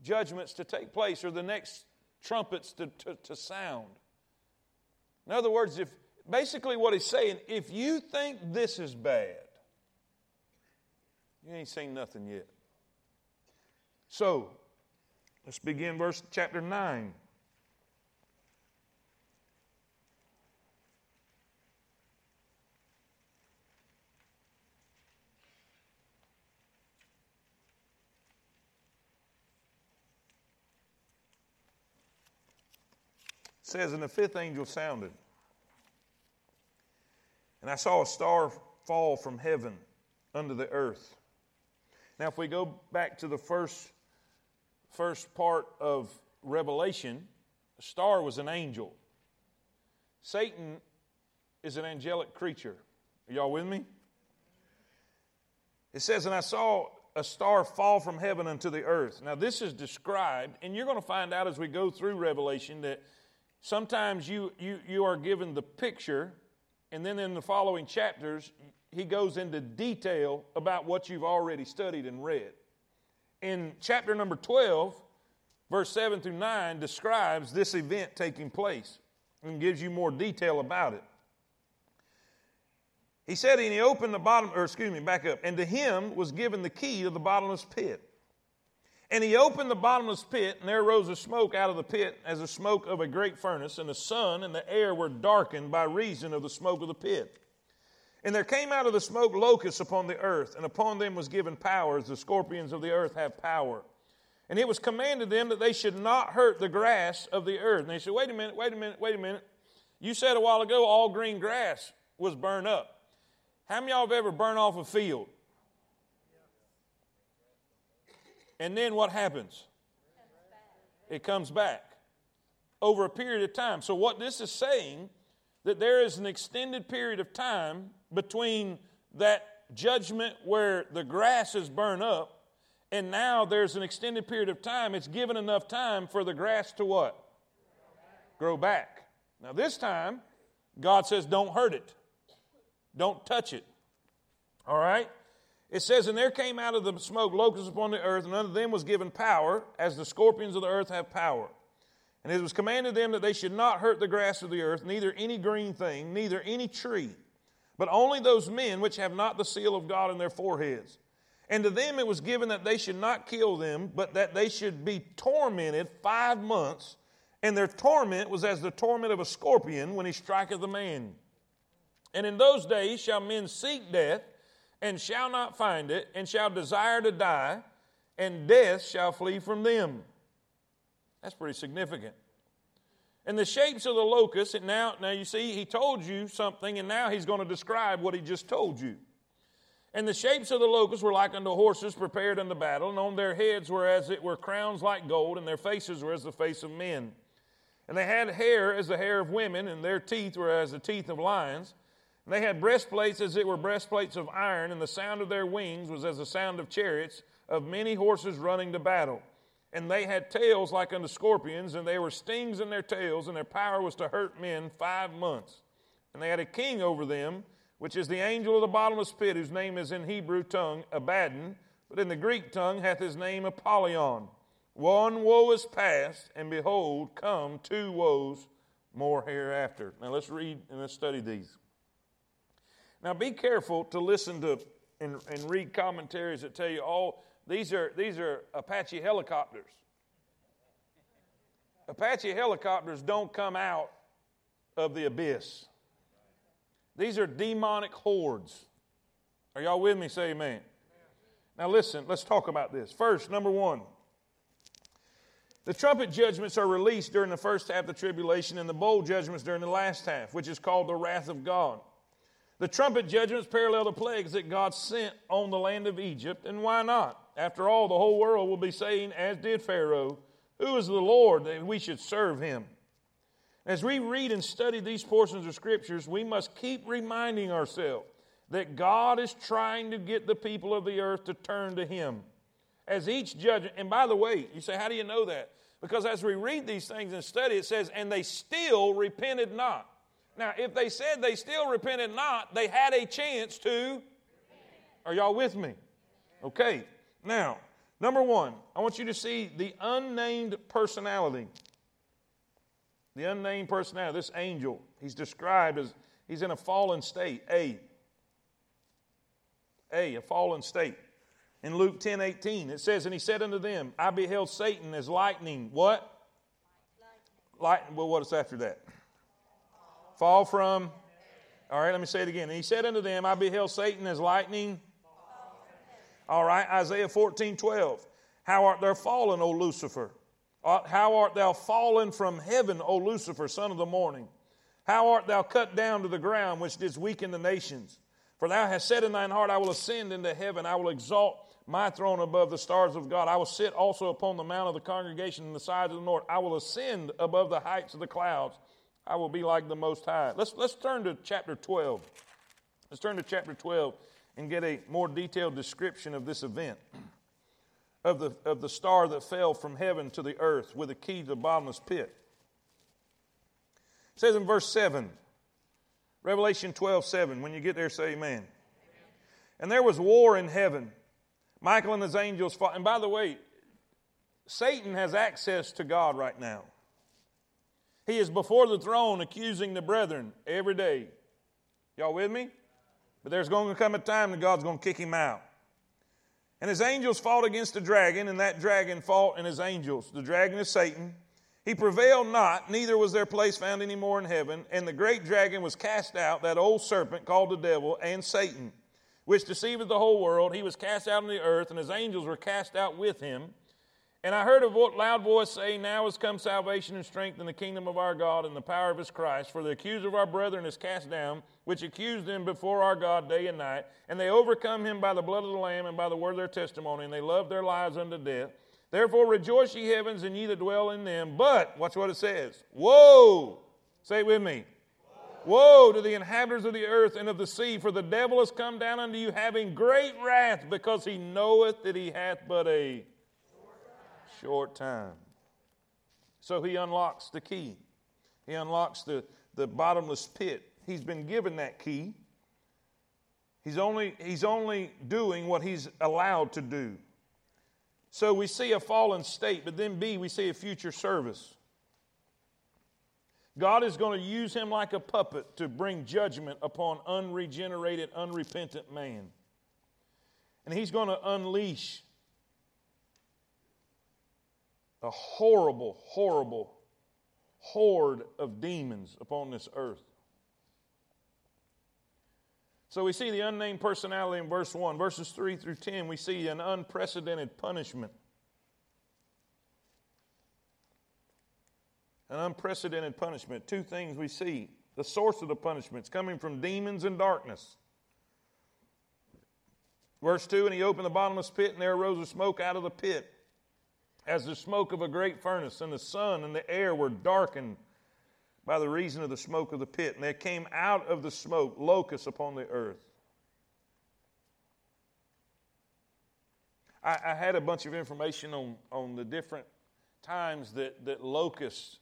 judgments to take place or the next trumpets to, to, to sound. In other words, if basically what he's saying, if you think this is bad, you ain't seen nothing yet. So, let's begin verse chapter 9. says, And the fifth angel sounded. And I saw a star fall from heaven unto the earth. Now, if we go back to the first, first part of Revelation, a star was an angel. Satan is an angelic creature. Are y'all with me? It says, And I saw a star fall from heaven unto the earth. Now, this is described, and you're going to find out as we go through Revelation that Sometimes you, you, you are given the picture, and then in the following chapters, he goes into detail about what you've already studied and read. In chapter number 12, verse 7 through 9, describes this event taking place and gives you more detail about it. He said, and he opened the bottom, or excuse me, back up, and to him was given the key to the bottomless pit. And he opened the bottomless pit, and there rose a smoke out of the pit as the smoke of a great furnace, and the sun and the air were darkened by reason of the smoke of the pit. And there came out of the smoke locusts upon the earth, and upon them was given power, as the scorpions of the earth have power. And it was commanded them that they should not hurt the grass of the earth. And they said, Wait a minute, wait a minute, wait a minute. You said a while ago all green grass was burned up. How many of y'all have ever burned off a field? And then what happens? It comes back over a period of time. So, what this is saying, that there is an extended period of time between that judgment where the grass is burned up, and now there's an extended period of time. It's given enough time for the grass to what? Grow back. Now, this time, God says, don't hurt it, don't touch it. All right? It says, And there came out of the smoke locusts upon the earth, and unto them was given power, as the scorpions of the earth have power. And it was commanded them that they should not hurt the grass of the earth, neither any green thing, neither any tree, but only those men which have not the seal of God in their foreheads. And to them it was given that they should not kill them, but that they should be tormented five months. And their torment was as the torment of a scorpion when he striketh a man. And in those days shall men seek death and shall not find it, and shall desire to die, and death shall flee from them. That's pretty significant. And the shapes of the locusts, and now, now you see, he told you something, and now he's going to describe what he just told you. And the shapes of the locusts were like unto horses prepared unto battle, and on their heads were as it were crowns like gold, and their faces were as the face of men. And they had hair as the hair of women, and their teeth were as the teeth of lions. And they had breastplates as it were breastplates of iron, and the sound of their wings was as the sound of chariots, of many horses running to battle. And they had tails like unto scorpions, and they were stings in their tails, and their power was to hurt men five months. And they had a king over them, which is the angel of the bottomless pit, whose name is in Hebrew tongue Abaddon, but in the Greek tongue hath his name Apollyon. One woe is past, and behold, come two woes more hereafter. Now let's read and let's study these. Now be careful to listen to and, and read commentaries that tell you all these are, these are Apache helicopters. Apache helicopters don't come out of the abyss. These are demonic hordes. Are y'all with me? Say amen. Now, listen, let's talk about this. First, number one, the trumpet judgments are released during the first half of the tribulation, and the bowl judgments during the last half, which is called the wrath of God. The trumpet judgments parallel the plagues that God sent on the land of Egypt, and why not? After all, the whole world will be saying, as did Pharaoh, Who is the Lord that we should serve him? As we read and study these portions of scriptures, we must keep reminding ourselves that God is trying to get the people of the earth to turn to him. As each judgment, and by the way, you say, How do you know that? Because as we read these things and study, it says, And they still repented not. Now, if they said they still repented not, they had a chance to. Are y'all with me? Okay. Now, number one, I want you to see the unnamed personality. The unnamed personality, this angel, he's described as he's in a fallen state. A. A, a fallen state. In Luke 10 18, it says, And he said unto them, I beheld Satan as lightning. What? Lightning. Well, what is after that? Fall from. All right, let me say it again. And he said unto them, I beheld Satan as lightning all right, Isaiah 14, 12. How art thou fallen, O Lucifer? Uh, how art thou fallen from heaven, O Lucifer, son of the morning? How art thou cut down to the ground, which didst weaken the nations? For thou hast said in thine heart, I will ascend into heaven, I will exalt my throne above the stars of God. I will sit also upon the mount of the congregation in the sides of the north. I will ascend above the heights of the clouds. I will be like the Most High. Let's, let's turn to chapter 12. Let's turn to chapter 12 and get a more detailed description of this event of the, of the star that fell from heaven to the earth with a key to the bottomless pit. It says in verse 7, Revelation 12 7. When you get there, say amen. amen. And there was war in heaven. Michael and his angels fought. And by the way, Satan has access to God right now. He is before the throne accusing the brethren every day. Y'all with me? But there's going to come a time that God's going to kick him out. And his angels fought against the dragon, and that dragon fought and his angels. The dragon is Satan. He prevailed not, neither was their place found any more in heaven. And the great dragon was cast out, that old serpent called the devil and Satan, which deceiveth the whole world. He was cast out on the earth, and his angels were cast out with him. And I heard a loud voice say, Now is come salvation and strength in the kingdom of our God and the power of his Christ. For the accuser of our brethren is cast down, which accused them before our God day and night. And they overcome him by the blood of the Lamb and by the word of their testimony, and they love their lives unto death. Therefore rejoice, ye heavens, and ye that dwell in them. But, watch what it says. Woe! Say it with me. Woe to the inhabitants of the earth and of the sea, for the devil is come down unto you having great wrath, because he knoweth that he hath but a short time. So he unlocks the key. He unlocks the, the bottomless pit. He's been given that key. He's only, he's only doing what he's allowed to do. So we see a fallen state, but then B, we see a future service. God is going to use him like a puppet to bring judgment upon unregenerated, unrepentant man. And he's going to unleash a horrible, horrible horde of demons upon this earth. So we see the unnamed personality in verse 1. Verses 3 through 10, we see an unprecedented punishment. An unprecedented punishment. Two things we see. The source of the punishments coming from demons and darkness. Verse 2 And he opened the bottomless pit, and there arose a smoke out of the pit, as the smoke of a great furnace, and the sun and the air were darkened by the reason of the smoke of the pit. And there came out of the smoke locusts upon the earth. I, I had a bunch of information on, on the different times that, that locusts,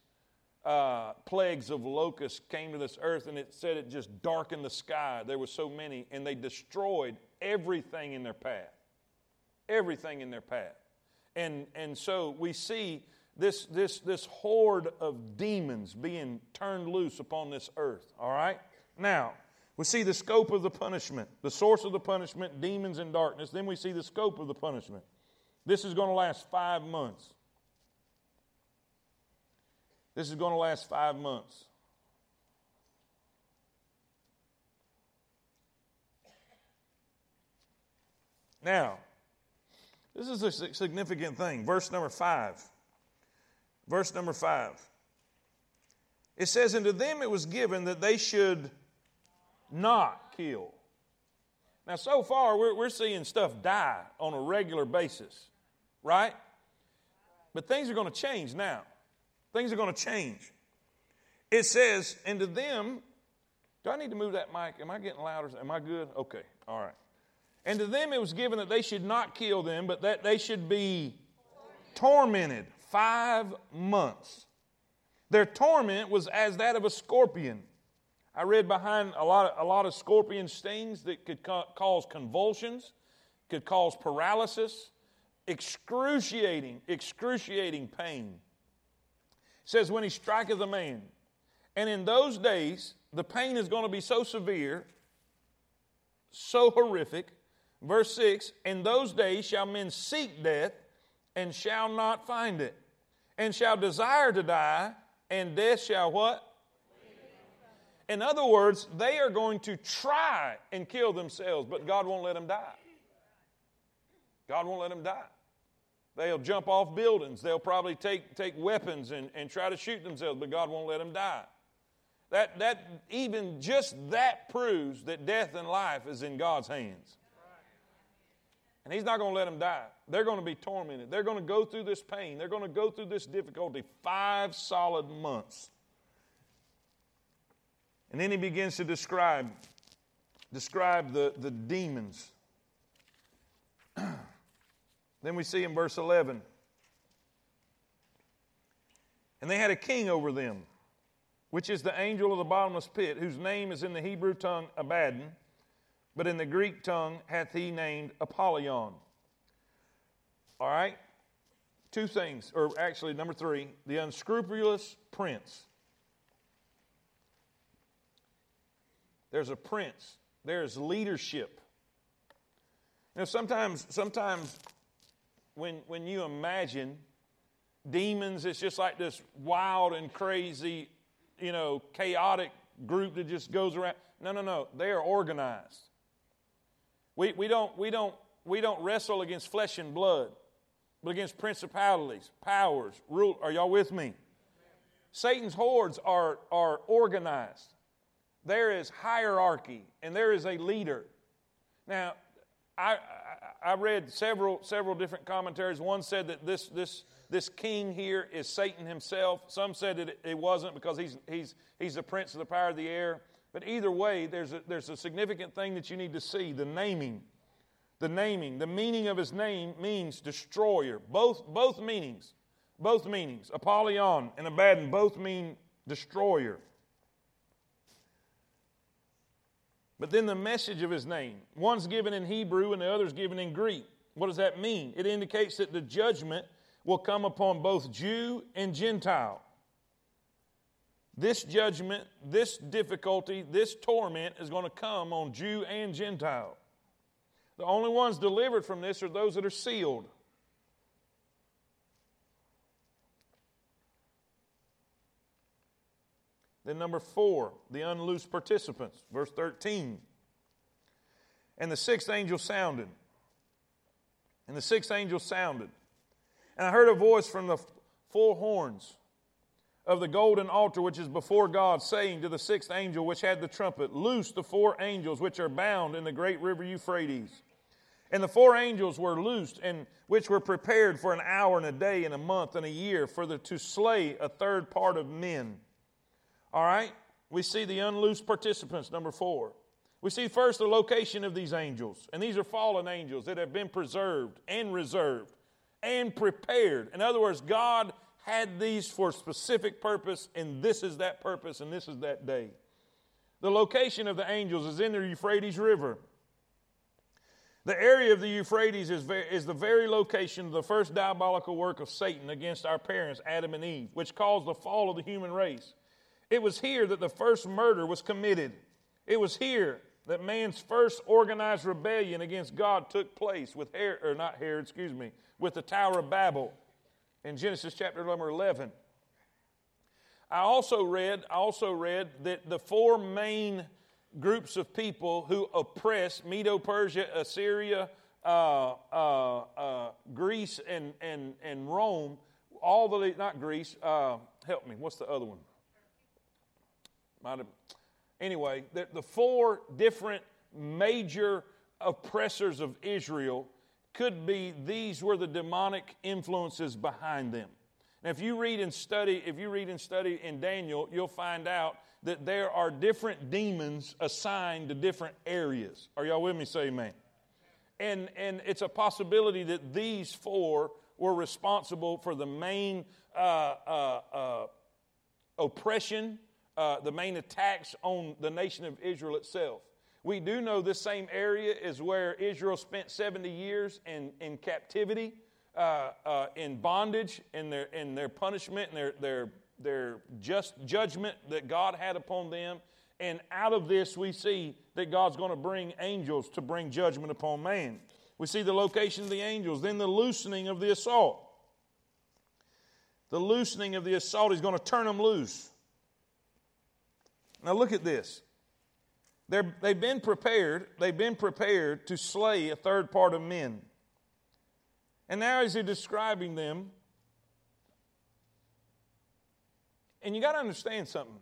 uh, plagues of locusts came to this earth, and it said it just darkened the sky. There were so many, and they destroyed everything in their path. Everything in their path. And, and so we see this, this, this horde of demons being turned loose upon this earth, all right? Now, we see the scope of the punishment, the source of the punishment, demons and darkness. Then we see the scope of the punishment. This is going to last five months. This is going to last five months. Now, this is a significant thing. Verse number five. Verse number five. It says, And to them it was given that they should not kill. Now, so far, we're, we're seeing stuff die on a regular basis, right? But things are going to change now. Things are going to change. It says, And to them, do I need to move that mic? Am I getting louder? Am I good? Okay, all right. And to them it was given that they should not kill them, but that they should be tormented five months. Their torment was as that of a scorpion. I read behind a lot of, a lot of scorpion stings that could ca- cause convulsions, could cause paralysis, excruciating, excruciating pain. It says, when he striketh a man. And in those days, the pain is going to be so severe, so horrific. Verse 6 In those days shall men seek death and shall not find it, and shall desire to die, and death shall what? In other words, they are going to try and kill themselves, but God won't let them die. God won't let them die. They'll jump off buildings. They'll probably take, take weapons and, and try to shoot themselves, but God won't let them die. That, that, even just that proves that death and life is in God's hands. And He's not going to let them die. They're going to be tormented. They're going to go through this pain. They're going to go through this difficulty five solid months. And then he begins to describe, describe the, the demons. then we see in verse 11. And they had a king over them, which is the angel of the bottomless pit, whose name is in the Hebrew tongue Abaddon but in the Greek tongue hath he named Apollyon. All right? Two things, or actually, number three, the unscrupulous prince. There's a prince, there's leadership. You know, sometimes, sometimes when, when you imagine demons, it's just like this wild and crazy, you know, chaotic group that just goes around. No, no, no. They are organized. We, we, don't, we, don't, we don't wrestle against flesh and blood, but against principalities, powers, rule. Are y'all with me? Satan's hordes are, are organized. There is hierarchy and there is a leader. Now, I, I, I read several, several different commentaries. One said that this, this, this king here is Satan himself. Some said that it wasn't because he's, he's, he's the prince of the power of the air. But either way, there's a, there's a significant thing that you need to see the naming. The naming. The meaning of his name means destroyer. Both, both meanings. Both meanings. Apollyon and Abaddon both mean destroyer. But then the message of his name. One's given in Hebrew and the other's given in Greek. What does that mean? It indicates that the judgment will come upon both Jew and Gentile. This judgment, this difficulty, this torment is going to come on Jew and Gentile. The only ones delivered from this are those that are sealed. Then, number four, the unloosed participants. Verse 13. And the sixth angel sounded. And the sixth angel sounded. And I heard a voice from the four horns of the golden altar which is before God, saying to the sixth angel which had the trumpet, Loose the four angels which are bound in the great river Euphrates. And the four angels were loosed, and which were prepared for an hour and a day and a month and a year for the, to slay a third part of men. All right? We see the unloosed participants, number four. We see first the location of these angels, and these are fallen angels that have been preserved and reserved and prepared. In other words, God had these for a specific purpose, and this is that purpose, and this is that day. The location of the angels is in the Euphrates River. The area of the Euphrates is, is the very location of the first diabolical work of Satan against our parents, Adam and Eve, which caused the fall of the human race. It was here that the first murder was committed. It was here that man's first organized rebellion against God took place with Herod, or not Herod, excuse me, with the Tower of Babel in Genesis chapter number 11. I also read, I also read that the four main groups of people who oppressed Medo Persia, Assyria, uh, uh, uh, Greece, and, and, and Rome, all the, not Greece, uh, help me, what's the other one? Might have, anyway, the, the four different major oppressors of Israel could be these were the demonic influences behind them. Now, if you read and study, if you read and study in Daniel, you'll find out that there are different demons assigned to different areas. Are y'all with me? Say amen. And, and it's a possibility that these four were responsible for the main uh, uh, uh, oppression, uh, the main attacks on the nation of Israel itself. We do know this same area is where Israel spent 70 years in, in captivity, uh, uh, in bondage, in their, in their punishment, and their, their, their just judgment that God had upon them. And out of this, we see that God's going to bring angels to bring judgment upon man. We see the location of the angels, then the loosening of the assault. The loosening of the assault, he's going to turn them loose. Now, look at this. They're, they've been prepared, they've been prepared to slay a third part of men. And now as he's describing them, and you got to understand something.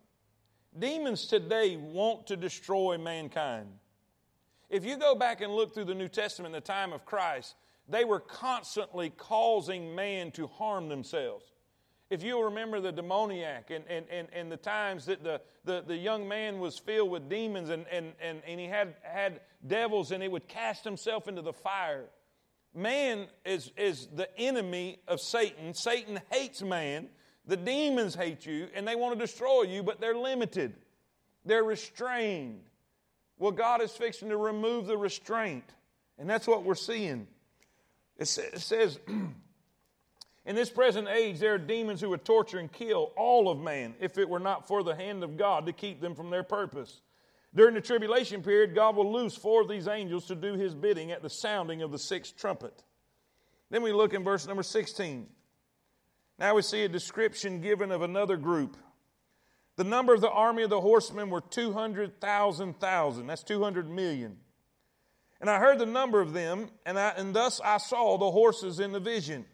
Demons today want to destroy mankind. If you go back and look through the New Testament the time of Christ, they were constantly causing man to harm themselves. If you'll remember the demoniac and, and, and, and the times that the, the, the young man was filled with demons and, and, and, and he had, had devils and he would cast himself into the fire. Man is, is the enemy of Satan. Satan hates man. The demons hate you and they want to destroy you, but they're limited. They're restrained. Well, God is fixing to remove the restraint. And that's what we're seeing. It says, In this present age, there are demons who would torture and kill all of man if it were not for the hand of God to keep them from their purpose. During the tribulation period, God will loose four of these angels to do his bidding at the sounding of the sixth trumpet. Then we look in verse number 16. Now we see a description given of another group. The number of the army of the horsemen were 200,000 thousand. That's 200 million. And I heard the number of them, and, I, and thus I saw the horses in the vision.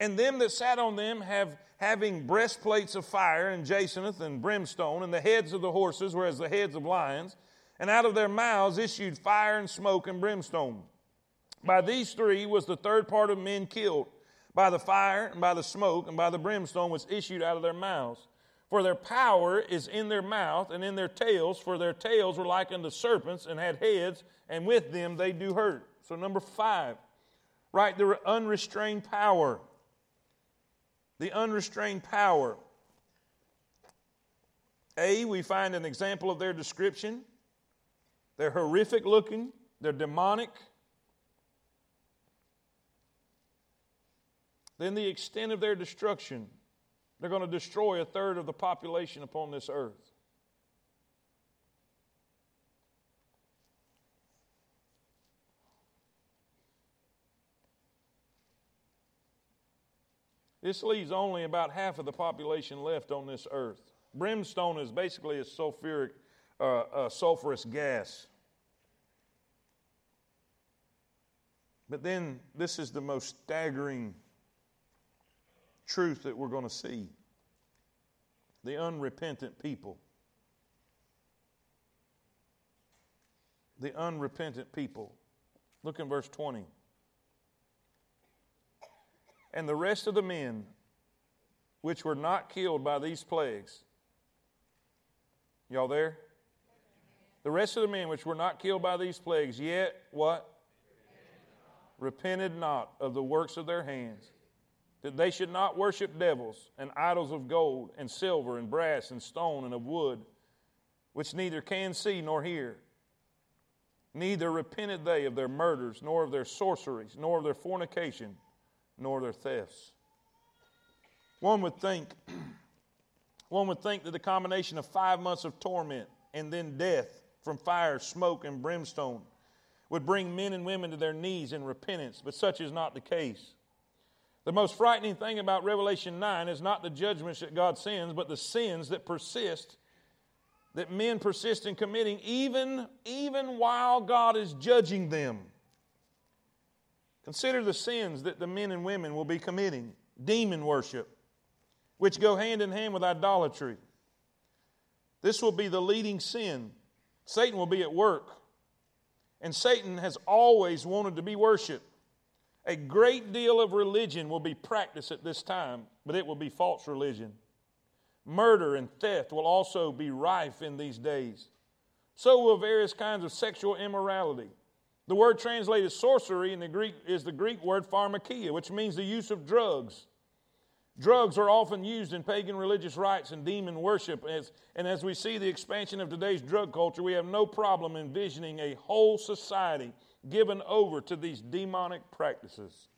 And them that sat on them have having breastplates of fire and jacinth and brimstone, and the heads of the horses were as the heads of lions, and out of their mouths issued fire and smoke and brimstone. By these three was the third part of men killed, by the fire and by the smoke and by the brimstone which issued out of their mouths. For their power is in their mouth and in their tails, for their tails were like unto serpents and had heads, and with them they do hurt. So, number five, right, the unrestrained power the unrestrained power. A, we find an example of their description. They're horrific looking, they're demonic. Then the extent of their destruction. They're going to destroy a third of the population upon this earth. This leaves only about half of the population left on this earth. Brimstone is basically a sulfuric, uh, sulfurous gas. But then this is the most staggering truth that we're going to see the unrepentant people. The unrepentant people. Look in verse 20. And the rest of the men which were not killed by these plagues. Y'all there? The rest of the men which were not killed by these plagues, yet what? Repented not of the works of their hands that they should not worship devils and idols of gold and silver and brass and stone and of wood, which neither can see nor hear. Neither repented they of their murders, nor of their sorceries, nor of their fornication, nor their thefts. One would think, one would think that the combination of five months of torment and then death from fire, smoke, and brimstone would bring men and women to their knees in repentance, but such is not the case. The most frightening thing about Revelation 9 is not the judgments that God sends, but the sins that persist, that men persist in committing even, even while God is judging them. Consider the sins that the men and women will be committing demon worship, which go hand in hand with idolatry. This will be the leading sin. Satan will be at work. And Satan has always wanted to be worshiped. A great deal of religion will be practiced at this time, but it will be false religion. Murder and theft will also be rife in these days. So will various kinds of sexual immorality. The word translated sorcery in the Greek is the Greek word pharmakia, which means the use of drugs. Drugs are often used in pagan religious rites and demon worship. As, and as we see the expansion of today's drug culture, we have no problem envisioning a whole society given over to these demonic practices.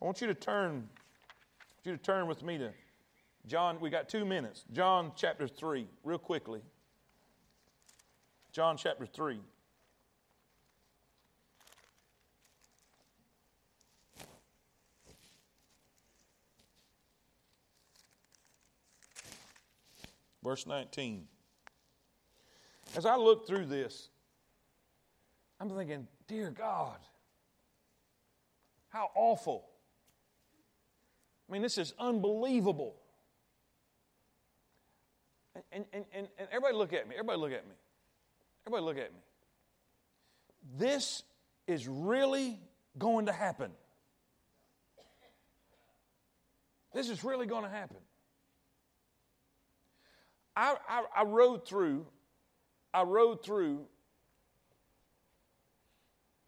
I want you to turn, you to turn with me to John. We got two minutes. John chapter 3, real quickly. John chapter 3. Verse 19. As I look through this, I'm thinking, dear God, how awful. I mean, this is unbelievable. And, and, and, and everybody look at me. Everybody look at me. Everybody look at me. This is really going to happen. This is really going to happen. I, I, I rode through, I rode through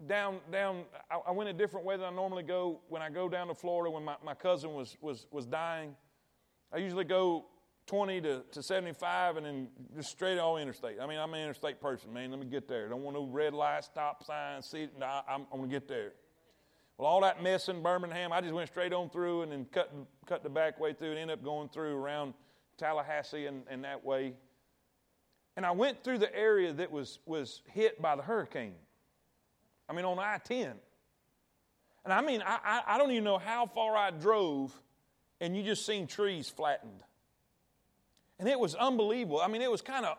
down down I, I, went a different way than I normally go when I go down to Florida when my, my cousin was was was dying. I usually go 20 to, to 75 and then just straight all interstate. I mean, I'm an interstate person, man. Let me get there. Don't want no red light, stop sign, see. No, I'm, I'm going to get there. Well, all that mess in Birmingham, I just went straight on through and then cut, cut the back way through and ended up going through around Tallahassee and, and that way. And I went through the area that was, was hit by the hurricane. I mean, on I 10. And I mean, I, I, I don't even know how far I drove, and you just seen trees flattened. And it was unbelievable. I mean, it was kind of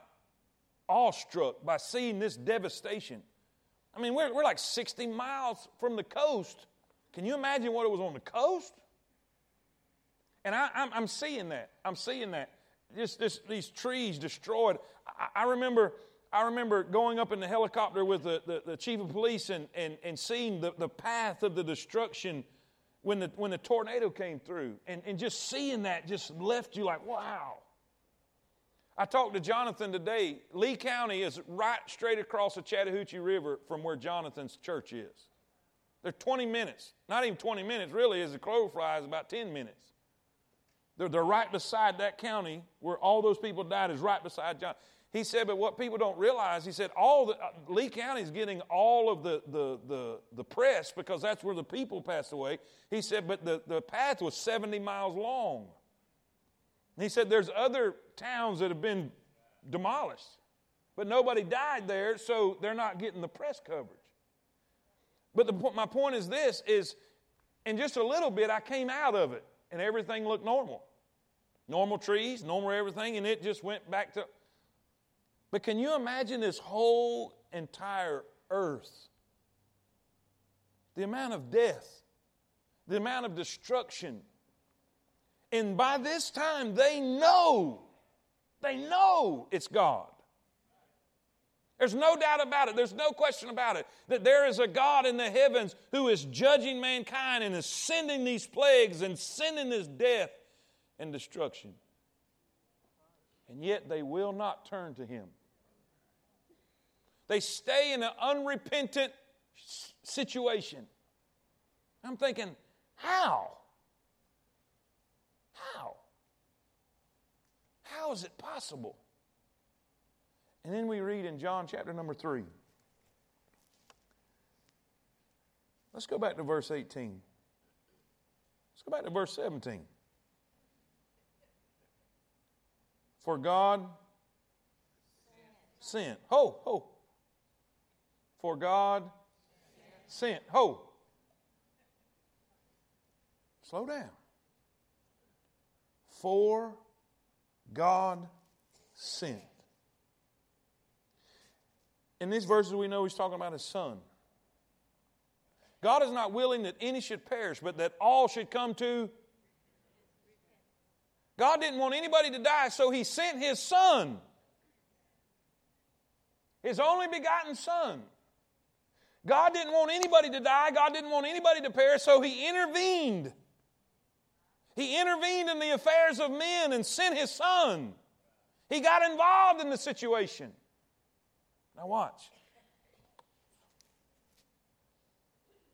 awestruck by seeing this devastation. I mean, we're, we're like 60 miles from the coast. Can you imagine what it was on the coast? And I, am seeing that. I'm seeing that. Just this, these trees destroyed. I, I remember I remember going up in the helicopter with the, the, the chief of police and, and, and seeing the, the path of the destruction when the, when the tornado came through. And, and just seeing that just left you like, wow. I talked to Jonathan today. Lee County is right straight across the Chattahoochee River from where Jonathan's church is. They're 20 minutes, not even 20 minutes, really, as the crow flies, about 10 minutes. They're, they're right beside that county where all those people died, is right beside John. He said, but what people don't realize, he said, all the, uh, Lee County is getting all of the, the, the, the press because that's where the people passed away. He said, but the, the path was 70 miles long. He said, there's other towns that have been demolished, but nobody died there, so they're not getting the press coverage. But the, my point is this, is in just a little bit, I came out of it, and everything looked normal. Normal trees, normal everything, and it just went back to but can you imagine this whole entire earth the amount of death, the amount of destruction. And by this time, they know, they know it's God. There's no doubt about it. There's no question about it that there is a God in the heavens who is judging mankind and is sending these plagues and sending this death and destruction. And yet they will not turn to Him. They stay in an unrepentant situation. I'm thinking, how? How? How is it possible? And then we read in John chapter number 3. Let's go back to verse 18. Let's go back to verse 17. For God sent. Ho, ho. For God sent. Ho. Slow down. For God sent. In these verses, we know he's talking about his son. God is not willing that any should perish, but that all should come to. God didn't want anybody to die, so he sent his son, his only begotten son. God didn't want anybody to die, God didn't want anybody to perish, so he intervened. He intervened in the affairs of men and sent his son. He got involved in the situation. Now, watch.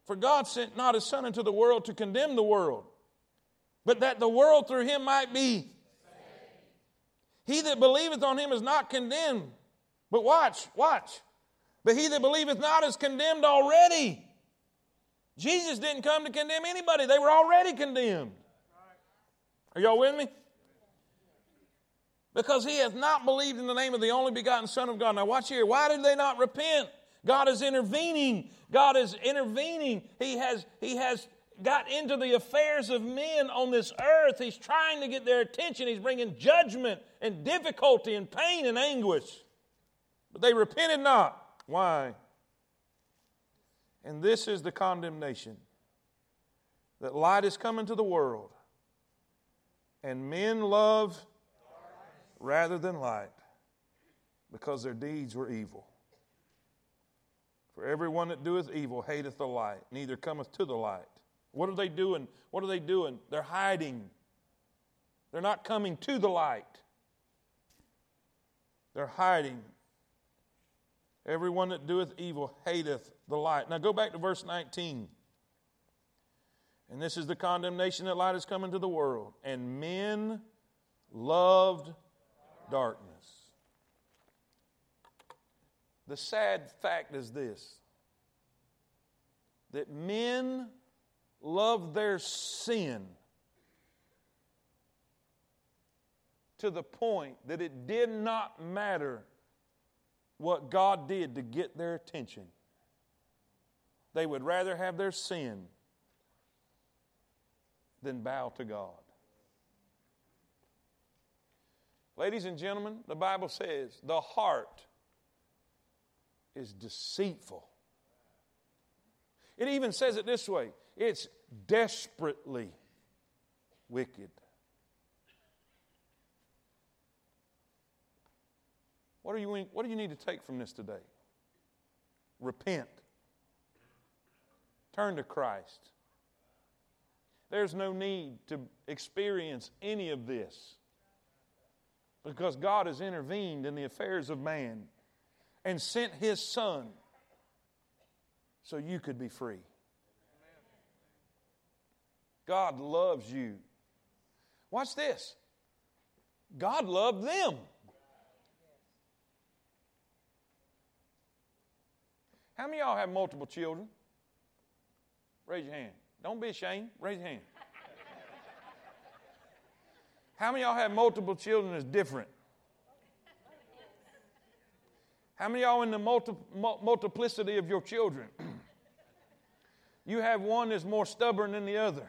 For God sent not his Son into the world to condemn the world, but that the world through him might be. He that believeth on him is not condemned. But watch, watch. But he that believeth not is condemned already. Jesus didn't come to condemn anybody, they were already condemned. Are y'all with me? because he hath not believed in the name of the only begotten Son of God. Now, watch here. Why did they not repent? God is intervening. God is intervening. He has, he has got into the affairs of men on this earth. He's trying to get their attention. He's bringing judgment and difficulty and pain and anguish. But they repented not. Why? And this is the condemnation that light is coming to the world, and men love rather than light because their deeds were evil. For everyone that doeth evil hateth the light, neither cometh to the light. What are they doing? What are they doing? They're hiding. They're not coming to the light. They're hiding. Everyone that doeth evil hateth the light. Now go back to verse 19. And this is the condemnation that light has come into the world. And men loved darkness. The sad fact is this that men love their sin to the point that it did not matter what God did to get their attention. They would rather have their sin than bow to God. Ladies and gentlemen, the Bible says the heart is deceitful. It even says it this way it's desperately wicked. What do, you, what do you need to take from this today? Repent. Turn to Christ. There's no need to experience any of this because God has intervened in the affairs of man and sent his son so you could be free. God loves you. Watch this. God loved them. How many of y'all have multiple children? Raise your hand. Don't be ashamed. Raise your hand. How many of y'all have multiple children that's different? How many of y'all in the multi- multiplicity of your children? you have one that's more stubborn than the other.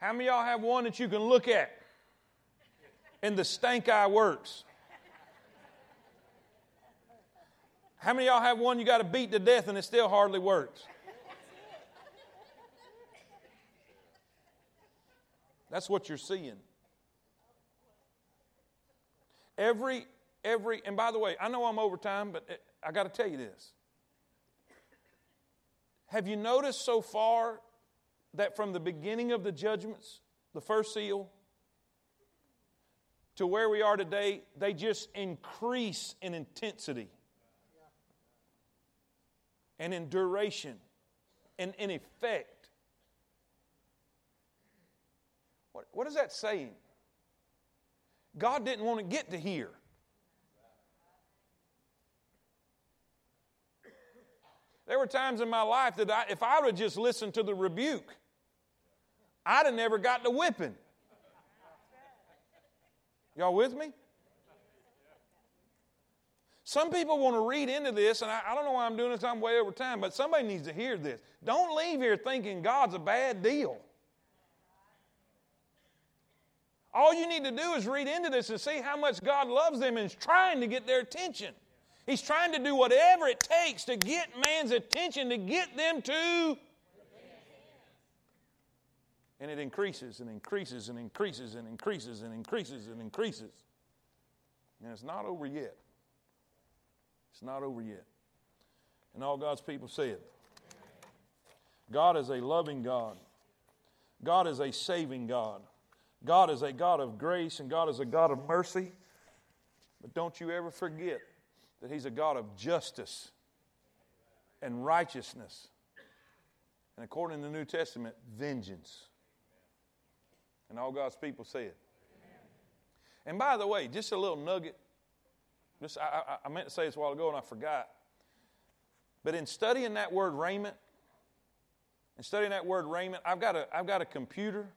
How many y'all have one that you can look at and the stank eye works? How many y'all have one you got to beat to death and it still hardly works? That's what you're seeing. Every, every, and by the way, I know I'm over time, but I got to tell you this. Have you noticed so far that from the beginning of the judgments, the first seal, to where we are today, they just increase in intensity and in duration and in effect. What, what is that saying? God didn't want to get to here. There were times in my life that I, if I would have just listened to the rebuke, I'd have never got the whipping. Y'all with me? Some people want to read into this, and I, I, don't know why I'm doing this, I'm way over time, but somebody needs to hear this. Don't leave here thinking God's a bad deal. All you need to do is read into this and see how much God loves them and is trying to get their attention. He's trying to do whatever it takes to get man's attention, to get them to. And it increases and increases and increases and increases and increases and increases. And it's not over yet. It's not over yet. And all God's people said God is a loving God, God is a saving God. God is a God of grace and God is a God of mercy. But don't you ever forget that He's a God of justice and righteousness. And according to the New Testament, vengeance. And all God's people said. And by the way, just a little nugget. Just, I, I, I meant to say this a while ago and I forgot. But in studying that word raiment, in studying that word raiment, I've got a, I've got a computer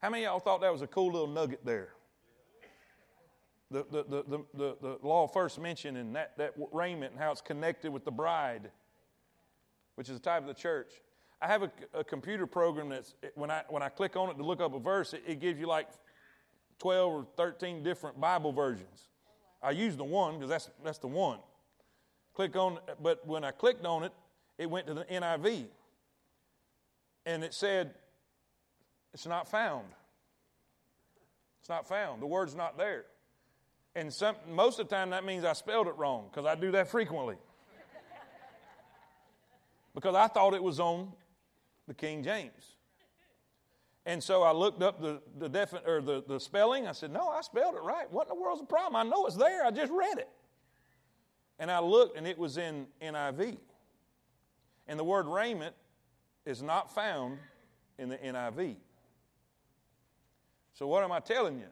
how many of y'all thought that was a cool little nugget there? The, the, the, the, the, the law first mentioned in that, that raiment and how it's connected with the bride, which is a type of the church. I have a, a computer program that's, when I, when I click on it to look up a verse, it, it gives you like 12 or 13 different Bible versions. I use the one because that's, that's the one. Click on, but when I clicked on it, it went to the NIV. And it said, it's not found. It's not found. The word's not there. And some, most of the time, that means I spelled it wrong because I do that frequently. because I thought it was on the King James. And so I looked up the, the, defi- or the, the spelling. I said, No, I spelled it right. What in the world's the problem? I know it's there. I just read it. And I looked, and it was in NIV. And the word raiment is not found in the NIV. So, what am I telling you?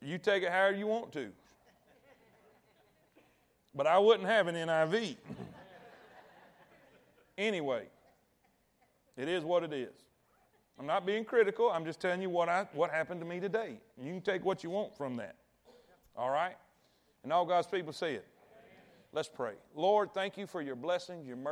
You take it however you want to. But I wouldn't have an NIV. anyway, it is what it is. I'm not being critical. I'm just telling you what, I, what happened to me today. You can take what you want from that. All right? And all God's people say it. Let's pray. Lord, thank you for your blessings, your mercy.